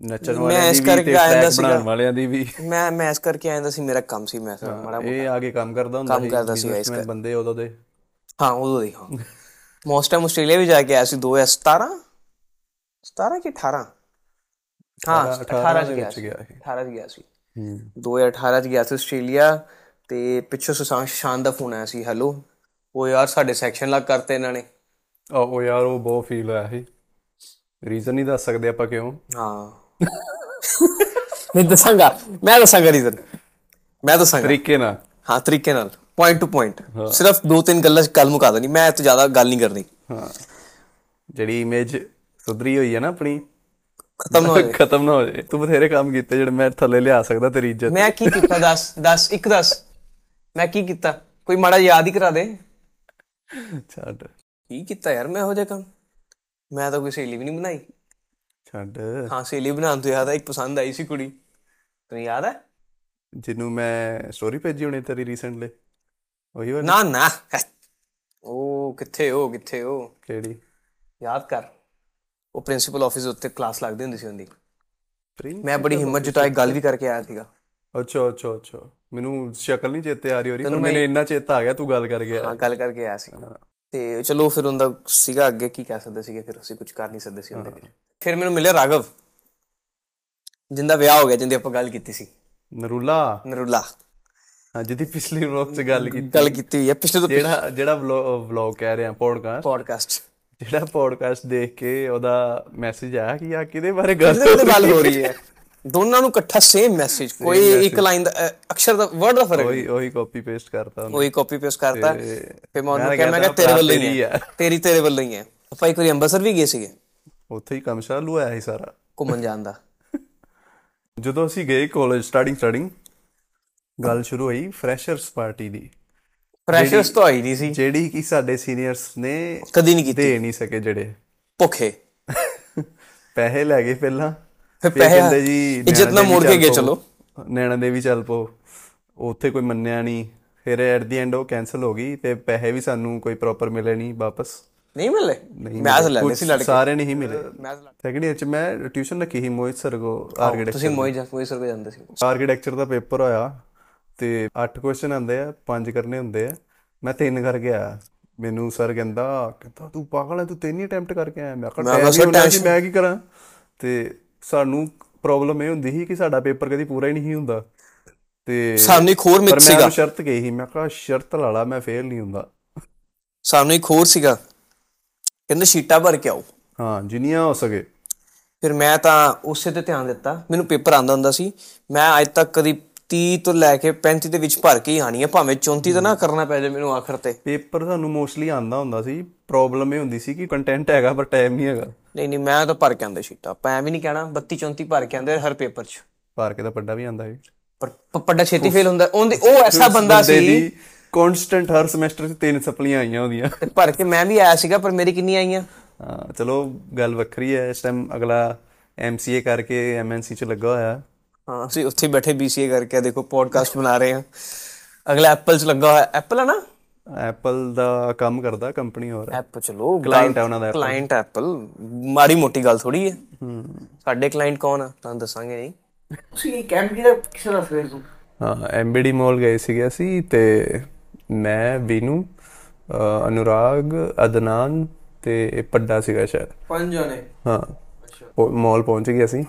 ਨੱਚਣ ਮੈਂ ਵਾਲਿਆਂ ਇਸ ਦੀ ਵੀ ਕਰਕੇ ਤੇ ਆ ਟਰੈਕ। ਬਣਾਉਣ ਵਾਲਿਆਂ ਦੀ ਵੀ। ਮੈਂ ਮੈਸ ਕਰਕੇ ਆਇਆ ਸੀ ਮੇਰਾ ਕੰਮ ਸੀ ਮੈਂ ਮਾੜਾ ਇਹ ਆਗੇ ਕੰਮ ਕਰਦਾ ਹੁੰਦਾ ਕੰਮ ਕਰਦਾ ਸੀਗਾ ਇਸ ਬੰਦੇ ਉਦੋਂ ਦੇ। ਹਾਂ ਉਦੋਂ ਦੀ ਹਾਂ। ਮੋਸਟ ਟਾਈਮ ਆਸਟ੍ਰੇਲੀਆ ਵੀ ਜਾ ਕੇ ਆਇਆ ਸੀ 2017 17 ਕਿ 18 ਹਾਂ 18 ਚ ਗਿਆ ਸੀ। ਗਿਆ ਇਹ 18 ਚ ਗਿਆ ਸੀ। ਹੂੰ। 2018 ਚ ਗਿਆ ਸੀ ਆਸਟ੍ਰੇਲੀਆ ਤੇ ਪਿੱਛੋਂ ਸੁਸ਼ਾਂਤ ਸ਼ਾਨ ਦਾ ਫੋਨ ਆਇਆ ਸੀ ਹੈਲੋ ਉਹ ਯਾਰ ਸਾਡੇ ਸੈਕਸ਼ਨ ਲੱਗ ਕਰਤੇ ਇਹਨਾਂ ਨੇ। ਉਹ ਯਾਰ ਉਹ ਬਹੁਤ ਫੀਲ ਹੋਇਆ ਸੀ। ਰੀਜ਼ਨ ਨਹੀਂ ਦੱਸ ਸਕਦੇ ਆਪਾਂ ਕਿਉਂ। ਹਾਂ। ਮੈਂ ਦੱਸਾਂਗਾ ਮੈਂ ਦੱਸਾਂਗਾ ਰੀਜ਼ਨ ਮੈਂ ਦੱਸਾਂਗਾ। ਤਰੀਕੇ ਨਾਲ। ਹਾਂ ਤਰੀਕੇ ਨਾਲ। ਪੁਆਇੰਟ ਟੂ ਪੁਆਇੰਟ ਸਿਰਫ ਦੋ ਤਿੰਨ ਗੱਲਾਂ 'ਚ ਗੱਲ ਮੁਕਾ ਦੇਣੀ। ਮੈਂ ਤੋਂ ਜ਼ਿਆਦਾ ਗੱਲ ਨਹੀਂ ਕਰਨੀ। ਹਾਂ। ਜਿਹੜੀ ਇਮੇਜ ਸੁਧਰੀ ਹੋਈ ਹੈ ਨਾ ਆਪਣੀ। ਖਤਮ ਨਾ ਹੋ ਜਾਏ ਖਤਮ ਨਾ ਹੋ ਜਾਏ ਤੂੰ ਬਥੇਰੇ ਕੰਮ ਕੀਤੇ ਜਿਹੜੇ ਮੈਂ ਥੱਲੇ ਲਿਆ ਸਕਦਾ ਤੇਰੀ ਇੱਜ਼ਤ। ਮੈਂ ਕੀ ਕੀਤਾ? ਦੱਸ ਦੱਸ ਇੱਕ ਦੱਸ। ਮੈਂ ਕੀ ਕੀਤਾ? ਕੋਈ ਮਾੜਾ ਯਾਦ ਹੀ ਕਰਾ ਦੇ। ਛੱਡ। ਕੀ ਕੀਤਾ ਯਾਰ ਮੈਂ ਇਹੋ ਜਿਹਾ ਕੰਮ? ਮੈਂ ਤਾਂ ਕੋਈ ਸਹੇਲੀ ਵੀ ਨਹੀਂ ਬਣਾਈ। ਛੱਡ। ਹਾਂ ਸਹੇਲੀ ਬਣਾਉਣ ਤੋਂ ਯਾਦ ਆ ਇੱਕ ਪਸੰਦ ਆਈ ਸੀ ਕੁੜੀ। ਤੈਨੂੰ ਯਾਦ ਹੈ? ਜਿਹਨੂੰ ਮੈਂ ਸਟੋਰੀ ਭੇਜੀ ਹੋਣੀ ਤੇਰੀ ਰੀਸੈਂਟਲੀ ਉਹੀ ਵਾਲੀ? ਨਾ ਨਾ। ਉਹ ਕਿੱਥੇ ਹੋ ਕਿੱਥੇ ਹੋ ਕਿਹੜੀ? ਯਾਦ ਕਰ। ਉਹ ਪ੍ਰਿੰਸੀਪਲ ਆਫਿਸ ਉੱਤੇ ਕਲਾਸ ਲੱਗਦੀ ਹੁੰਦੀ ਸੀ ਉਹਦੀ। ਪ੍ਰਿੰਸ ਮੈਂ ਬੜੀ ਹਿੰਮਤ ਜੁਟਾਈ ਗੱਲ ਵੀ ਕਰਕੇ ਆਇਆ ਸੀਗਾ। ਅੱਛਾ ਅੱਛਾ ਅੱਛਾ। ਮੈਨੂੰ ਸ਼ਕਲ ਨਹੀਂ ਚੇਤੇ ਆ ਰਹੀ ਹੋ ਰਹੀ ਪਰ ਮੈਨੂੰ ਇੰਨਾ ਚੇਤਾ ਆ ਗਿਆ ਤੂੰ ਗੱਲ ਕਰ ਗਿਆ ਹਾਂ ਗੱਲ ਕਰਕੇ ਆਇਆ ਸੀ। ਤੇ ਚਲੋ ਫਿਰ ਉਹਦਾ ਸੀਗਾ ਅੱਗੇ ਕੀ ਕਹਿ ਸਕਦੇ ਸੀਗੇ ਫਿਰ ਅਸੀਂ ਕੁਝ ਕਰ ਨਹੀਂ ਸਕਦੇ ਸੀ ਉਹਦੇ ਫਿਰ ਮੈਨੂੰ ਮਿਲਿਆ ਰਾਘਵ ਜਿੰਦਾ ਵਿਆਹ ਹੋ ਗਿਆ ਜਿੰਦੀ ਆਪਾਂ ਗੱਲ ਕੀਤੀ ਸੀ। ਨਰੂਲਾ? ਨਰੁਲਾ। ਹਾਂ ਜਿਹਦੀ ਪਿਛਲੀ ਵਲੌਗ 'ਚ ਗੱਲ ਕੀਤੀ। ਗੱਲ ਕੀਤੀ ਹੋਈ ਹੈ ਪਿਛਲੇ ਤੋਂ ਜਿਹੜਾ ਜਿਹੜਾ ਵਲੌਗ ਕਹਿ ਰਿਹਾ ਪੋਡਕਾਸਟ ਪੋਡਕਾਸਟ ਜਿਹੜਾ ਪੋਡਕਾਸਟ ਦੇਖ ਕੇ ਉਹਦਾ ਮੈਸੇਜ ਆਇਆ ਕਿ ਆ ਕਿਹਦੇ ਬਾਰੇ ਗੱਲ ਹੋ ਰਹੀ ਹੈ? ਦੋਨਾਂ ਨੂੰ ਇਕੱਠਾ ਸੇਮ ਮੈਸੇਜ ਕੋਈ ਇੱਕ ਲਾਈਨ ਦਾ ਅਕਸ਼ਰ ਦਾ ਵਰਡ ਦਾ ਫ਼ਰਕ ਉਹੀ ਉਹੀ ਕਾਪੀ ਪੇਸਟ ਕਰਤਾ ਉਹਨੇ। ਉਹੀ ਕਾਪੀ ਪੇਸਟ ਕਰਤਾ। ਫਿਰ ਮੈਂ ਉਹਨੂੰ ਮੈਂ ਕਿਹਾ ਮੈਂ ਕਿਹਾ ਕਹਿੰਦਾ ਤੇਰੇ ਵੱਲੋਂ ਹੀ ਤੇਰੀ ਹੈ। ਤੇਰੀ ਤੇਰੇ ਵੱਲੋਂ ਹੀ ਹੈ। ਆਪਾਂ ਇੱਕ ਵਾਰੀ ਅੰਮ੍ਰਿਤਸਰ ਵੀ ਗਏ ਸੀਗੇ। ਉੱਥੇ ਹੀ ਕੰਮ ਚਾਲੂ ਹੋਇਆ ਸੀ ਸਾਰਾ। ਘੁੰਮਣ ਜਾਣ ਦਾ। ਜਦੋਂ ਅਸੀਂ ਗਏ ਕਾਲਜ ਸਟਾਰਟਿੰਗ ਸਟਾਰਟਿੰਗ ਗੱਲ ਸ਼ੁਰੂ ਹੋਈ ਫਰੈਸ਼ਰਸ ਪਾਰਟੀ ਦੀ। ਪ੍ਰੈਸ਼ਰਸ ਤਾਂ ਆਈ ਨਹੀਂ ਸੀ। ਜਿਹੜੀ ਕਿ ਸਾਡੇ ਸੀਨੀਅਰਸ ਨੇ ਕਦੀ ਨਹੀਂ ਕੀਤੀ। ਦੇ ਨਹੀਂ ਸਕੇ ਜਿਹੜੇ। ਭੁੱਖੇ। ਪੈਸੇ ਲੈ ਗਏ ਪਹਿਲਾਂ। ਫਿਰ ਪੈਸੇ ਕਹਿੰਦੇ ਜੀ ਇੱਜ਼ਤ ਦੇਵੀ ਮੋੜ ਕੇ ਗਏ। ਚਲੋ। ਨੈਣਾ ਦੇਵੀ ਚੱਲ ਪੋ ਉੱਥੇ ਕੋਈ ਮੰਨਿਆ ਨਹੀਂ। ਫਿਰ ਐਟ ਦੀ ਐਂਡ ਉਹ ਕੈਨਸਲ ਹੋ ਗਈ ਤੇ ਪੈਸੇ ਵੀ ਸਾਨੂੰ ਕੋਈ ਪ੍ਰੋਪਰ ਮਿਲੇ ਨਹੀਂ ਵਾਪਸ। ਨਹੀਂ ਮਿਲੇ? ਨਹੀਂ ਮੈਥ। ਲੈਣੇ ਕੁਛ ਸੀ ਲੜਕੇ। ਸਾਰੇ ਨਹੀਂ ਮਿਲੇ। ਸੈਕੰਡ ਇਅਰ ਚ ਮੈਂ ਟਿਊਸ਼ਨ ਰੱਖੀ ਸੀ ਮੋਹਿਤ ਸਰ ਕੋ ਆਰਕੀਟੈਕਚਰ ਤੁਸੀਂ ਜਾ ਕੋਈ ਸਰ ਕੋ ਜਾਂਦੇ ਸੀ। ਆਰਕੀਟੈਕਚਰ ਦਾ ਪੇਪਰ ਹੋਇਆ। ਤੇ 8 ਕੁਐਸਚਨ ਆਉਂਦੇ ਆ 5 ਕਰਨੇ ਹੁੰਦੇ ਆ। ਮੈਂ ਤਿੰਨ ਕਰਕੇ ਆਇਆ। ਮੈਨੂੰ ਸਰ ਕਹਿੰਦਾ ਕਹਿੰਦਾ ਤੂੰ ਪਾਗਲ ਹੈ ਤੂੰ ਤਿੰਨ ਹੀ ਅਟੈਂਪਟ ਕਰਕੇ ਆਇਆ। ਮੈਂ ਕਿਹਾ ਬਸ time ਹੀ ਹੋਣਾ ਸੀ, tension- ਮੈਂ ਕੀ ਕਰਾਂ? ਤੇ ਸਾਨੂੰ ਪ੍ਰੋਬਲਮ ਇਹ ਹੁੰਦੀ ਸੀ ਕਿ ਸਾਡਾ ਪੇਪਰ ਕਦੀ ਪੂਰਾ ਹੀ ਨਹੀਂ ਹੁੰਦਾ। ਤੇ ਸਾਨੂੰ ਇੱਕ ਹੋਰ ਪਰ ਮਿੱਥ ਮੈਂ ਸੀਗਾ। ਉਹਨੂੰ ਸ਼ਰਤ ਕਹੀ ਸੀ। ਮੈਂ ਕਿਹਾ ਸ਼ਰਤ ਲਾ ਲਾ ਮੈਂ ਫੇਲ ਨਹੀਂ ਹੁੰਦਾ। ਸਾਨੂੰ ਇੱਕ ਹੋਰ ਸੀਗਾ। ਕਹਿੰਦੇ ਸ਼ੀਟਾਂ ਭਰ ਕੇ ਆਓ। ਹਾਂ ਜਿੰਨੀਆਂ ਹੋ ਸਕੇ। ਫਿਰ ਮੈਂ ਤਾਂ ਉਸੇ ਤੇ ਧਿਆਨ ਦਿੱਤਾ। ਮੈਨੂੰ ਪੇਪਰ ਆਂਦਾ ਹੁੰਦਾ ਸੀ। ਮੈਂ ਅੱਜ ਤੱਕ ਕਦੀ 30 ਤੋਂ ਲੈ ਕੇ 35 ਦੇ ਵਿੱਚ ਭਰ ਕੇ ਹੀ ਆਣੀ ਹੈ ਭਾਵੇਂ 34 ਤਾਂ ਨਾ ਕਰਨਾ ਪੈ ਜਾਏ ਮੈਨੂੰ ਆਖਰ ਤੇ। ਪੇਪਰ ਸਾਨੂੰ ਮੋਸਟਲੀ ਆਂਦਾ ਹੁੰਦਾ ਸੀ। ਪ੍ਰੋਬਲਮ ਇਹ ਹੁੰਦੀ ਸੀ ਕਿ ਕੰਟੈਂਟ ਹੈਗਾ ਪਰ ਟਾਈਮ ਨਹੀਂ ਹੈਗਾ। ਨਹੀਂ ਨਹੀਂ ਮੈਂ ਤਾਂ ਭਰ ਕੇ ਆਂਦਾ ਸ਼ੀਟਾਂ। ਆਪਾਂ ਵੀ ਨਹੀਂ ਕਹਿਣਾ 32 34 ਭਰ ਕੇ ਆਂਦੇ ਹਰ ਪੇਪਰ 'ਚ। ਭਾਰ ਕੇ ਤਾਂ ਪੱਡਾ ਵੀ ਆਂਦਾ ਸੀ। ਪਰ ਪ- ਪੱਡਾ ਛੇਤੀ ਫੇਲ ਹੁੰਦਾ। ਉਹਦੇ ਉਹ ਐਸਾ ਬੰਦਾ ਸੀ ਕਨਸਟੈਂਟ ਹਰ ਸਮੈਸਟਰ 'ਚ ਤਿੰਨ ਸਪਲੀਆਂ ਆਈਆਂ ਉਹਦੀਆਂ ਤੇ ਭਰ ਕੇ ਮੈਂ ਵੀ ਆਇਆ ਸੀਗਾ ਪਰ ਮੇਰੀ ਕਿੰਨੀ ਆਈਆਂ? ਹਾਂ ਚਲੋ ਗੱਲ ਵੱਖਰੀ ਹੈ। ਇਸ ਟਾਈਮ ਅਗਲਾ ਐਮਸੀਏ ਕਰਕੇ ਐਮਐਨਸੀ 'ਚ ਲੱਗਾ ਹੋਇਆ। ਹਾਂ ਅਸੀਂ ਉੱਥੇ ਬੈਠੇ BCA ਕਰਕੇ ਦੇਖੋ ਪੋਡਕਾਸਟ ਬਣਾ ਰਹੇ ਹਾਂ। ਅਗਲਾ ਐਪਲ 'ਚ ਲੱਗਾ ਹੋਇਆ ਐਪਲ ਹੈ ਨਾ? ਐਪਲ ਦਾ ਕੰਮ ਕਰਦਾ ਕੰਪਨੀ ਹੋਰ। ਐਪ ਚਲੋ Client ਹੈ ਉਹਨਾਂ ਦਾ Apple। ਕਲਾਇੰਟ ਐਪਲ ਮਾੜੀ ਮੋਟੀ ਗੱਲ ਥੋੜੀ ਹੈ। ਸਾਡੇ ਕਲਾਇੰਟ ਕੌਣ ਆ? ਤੁਹਾਨੂੰ ਦੱਸਾਂਗੇ ਨਹੀਂ ਤੁਸੀਂ ਇਹ ਕੈਂਪ ਦਾ ਕਿਸੇ ਦਾ ਫੇਸ ਹਾਂ ਐਮਬੀਡੀ ਮਾਲ ਗਏ ਸੀਗੇ ਅਸੀਂ ਤੇ ਮੈਂ ਵੀਨੂ ਅਨੁਰਾਗ ਅਦਨਾਨ ਤੇ ਇਹ ਪੱਡਾ ਸੀਗਾ ਸ਼ਾਇਦ। ਪੰਜ ਜਣੇ। ਹਾਂ। ਉਹ ਮਾਲ ਪਹੁੰਚ ਗਏ ਅਸੀਂ।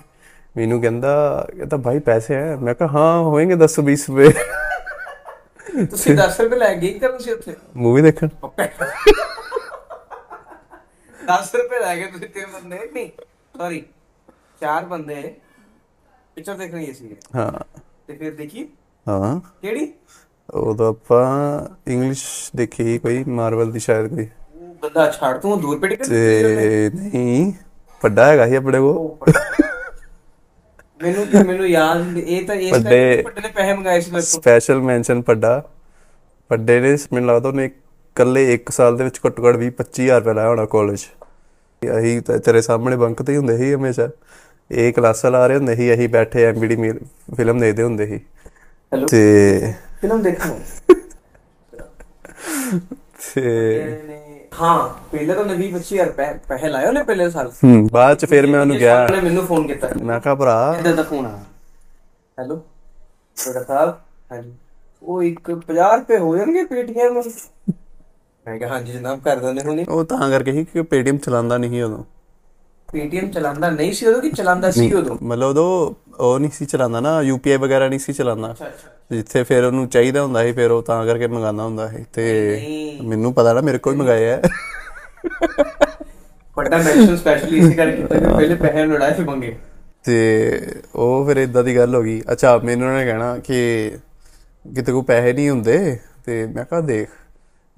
ਵੀਨੂ ਕਹਿੰਦਾ ਕਹਿੰਦਾ ਭਾਈ ਪੈਸੇ ਹੈ। ਮੈਂ ਕਿਹਾ ਹਾਂ ਹੋਣਗੇ 10 20 ਰੁਪਏ ਤੁਸੀਂ 10 ਰੁਪਏ ਲੈ ਗਏ ਕਰਨ ਸੀ ਉੱਥੇ? ਮੂਵੀ ਦੇਖਣ। 10 ਰੁਪਏ ਲੈ ਗਏ ਤੁਸੀਂ ਤਿੰਨ ਬੰਦੇ। ਨਹੀਂ ਸੌਰੀ ਚਾਰ ਬੰਦੇ ਪਿਕਚਰ ਦੇਖਣੀ ਸੀ ਹਾਂ। ਤੇ ਫਿਰ ਦੇਖੀ ਹਾਂ। ਕਿਹੜੀ? ਉਦੋਂ ਆਪਾਂ ਇੰਗਲਿਸ਼ ਦੇਖੀ ਕੋਈ ਮਾਰਵਲ ਦੀ ਸ਼ਾਇਦ ਕੋਈ। ਉਹ ਬੰਦਾ ਛੱਡ ਤੂੰ ਦੂਰ ਪੇ ਟਿਕਟ ਤੇ ਨਹੀਂ ਵੱਡਾ ਹੈਗਾ ਸੀ ਆਪਣੇ ਕੋ ਮੈਨੂੰ ਮੈਨੂੰ ਯਾਦ ਇਹ ਤਾਂ ਇਸ ਵੱਡੇ- ਕਰਕੇ ਵੱਡੇ ਨੇ ਪੈਸੇ ਮੰਗਾਏ ਸੀ ਮੇਰੇ ਤੋਂ ਸਪੈਸ਼ਲ ਮੈਂਸ਼ਨ ਵੱਡਾ। ਵੱਡੇ ਨੇ ਮੈਨੂੰ ਲੱਗਦਾ ਉਹਨੇ ਇਕੱਲੇ 1 ਸਾਲ ਦੇ ਵਿੱਚ ਘੱਟੋ ਘੱਟ 20 25000 ਰੁਪਏ ਲਾਇਆ ਹੋਣਾ ਕਾਲਜ ਤਾਂ ਤੇਰੇ ਸਾਹਮਣੇ ਬੰਕ ਤੇ ਹੁੰਦੇ ਸੀ ਹਮੇਸ਼ਾ। ਇਹ ਕਲਾਸਾਂ ਲਾ ਰਹੇ ਹੁੰਦੇ ਸੀ ਅਸੀਂ ਬੈਠੇ ਐਮਬੀਡੀ ਫਿਲਮ ਦੇਖਦੇ ਹੁੰਦੇ ਸੀ। ਹੈਲੋ ਤੇ ਫਿਲਮ ਦੇਖਣਾ। ਤੇ ਹਾਂ ਪਹਿਲੇ ਤਾਂ 20 25000 ਰੁਪਏ ਪੈਸੇ ਲਾਏ ਉਹਨੇ ਪਹਿਲੇ ਸਾਲ। ਹੂਮ ਬਾਅਦ ਚ ਫਿਰ ਮੈਂ ਉਹਨੂੰ ਕਿਹਾ। ਉਹਨੇ ਮੈਨੂੰ ਫੋਨ ਕੀਤਾ। ਮੈਂ ਕਿਹਾ ਭਰਾ। ਇਹਦਾ ਦਾ ਫੋਨ ਆ। ਹੈਲੋ? ਤੁਹਾਡਾ ਸਾਹਿਬ ਹਾਂਜੀ। ਉਹ ਇੱਕ 50 ਰੁਪਏ ਹੋ ਜਾਣਗੇ ਪੇਟੀਐਮ ਮੈਂ ਕਿਹਾ ਹਾਂਜੀ ਜਨਾਬ ਕਰ ਦਿੰਦੇ ਹੁਣੀ। ਉਹ ਤਾਂ ਕਰਕੇ ਸੀ ਕਿ ਪੇਟੀਐਮ ਚਲਾਉਂਦਾ ਨਹੀਂ ਉਦੋਂ। ਪੇਟੀਐਮ ਚਲਾਉਂਦਾ ਨਹੀਂ ਸੀ ਉਦੋਂ ਕਿ ਚਲਾਉਂਦਾ ਸੀ ਉਦੋਂ? ਮਤਲਬ ਉਦੋਂ ਉਹ ਨਹੀਂ ਸੀ ਚਲਾਉਂਦਾ ਨਾ ਯੂਪੀਆਈ ਵਗੈਰਾ ਨਹੀਂ ਸੀ ਚਲਾਉਂਦਾ। ਜਿੱਥੇ ਫਿਰ ਉਹਨੂੰ ਚਾਹੀਦਾ ਹੁੰਦਾ ਸੀ ਫਿਰ ਉਹ ਤਾਂ ਕਰਕੇ ਮੰਗਾਉਂਦਾ ਹੁੰਦਾ ਸੀ। ਤੇ। ਮੈਨੂੰ ਪਤਾ ਨਾ ਮੇਰੇ ਕੋਲ ਹੀ ਮੰਗਾਏ ਆ ਵੱਡਾ ਮੈਂਸ਼ਨ ਸਪੈਸ਼ਲੀ ਇਸੇ ਕਰਕੇ ਕਿ ਪਹਿਲੇ ਪੈਸੇ ਲੜਾਏ ਫਿਰ ਮੰਗੇ। ਤੇ ਉਹ ਫਿਰ ਇਦਾਂ ਦੀ ਗੱਲ ਹੋ ਗਈ। ਅੱਛਾ ਮੈਨੂੰ ਉਹਨਾਂ ਨੇ ਕਹਿਣਾ ਕਿ ਕਿਤੇ ਕੋ ਪੈਸੇ ਨਹੀਂ ਹੁੰਦੇ ਤੇ ਮੈਂ ਕਿਹਾ ਦੇਖ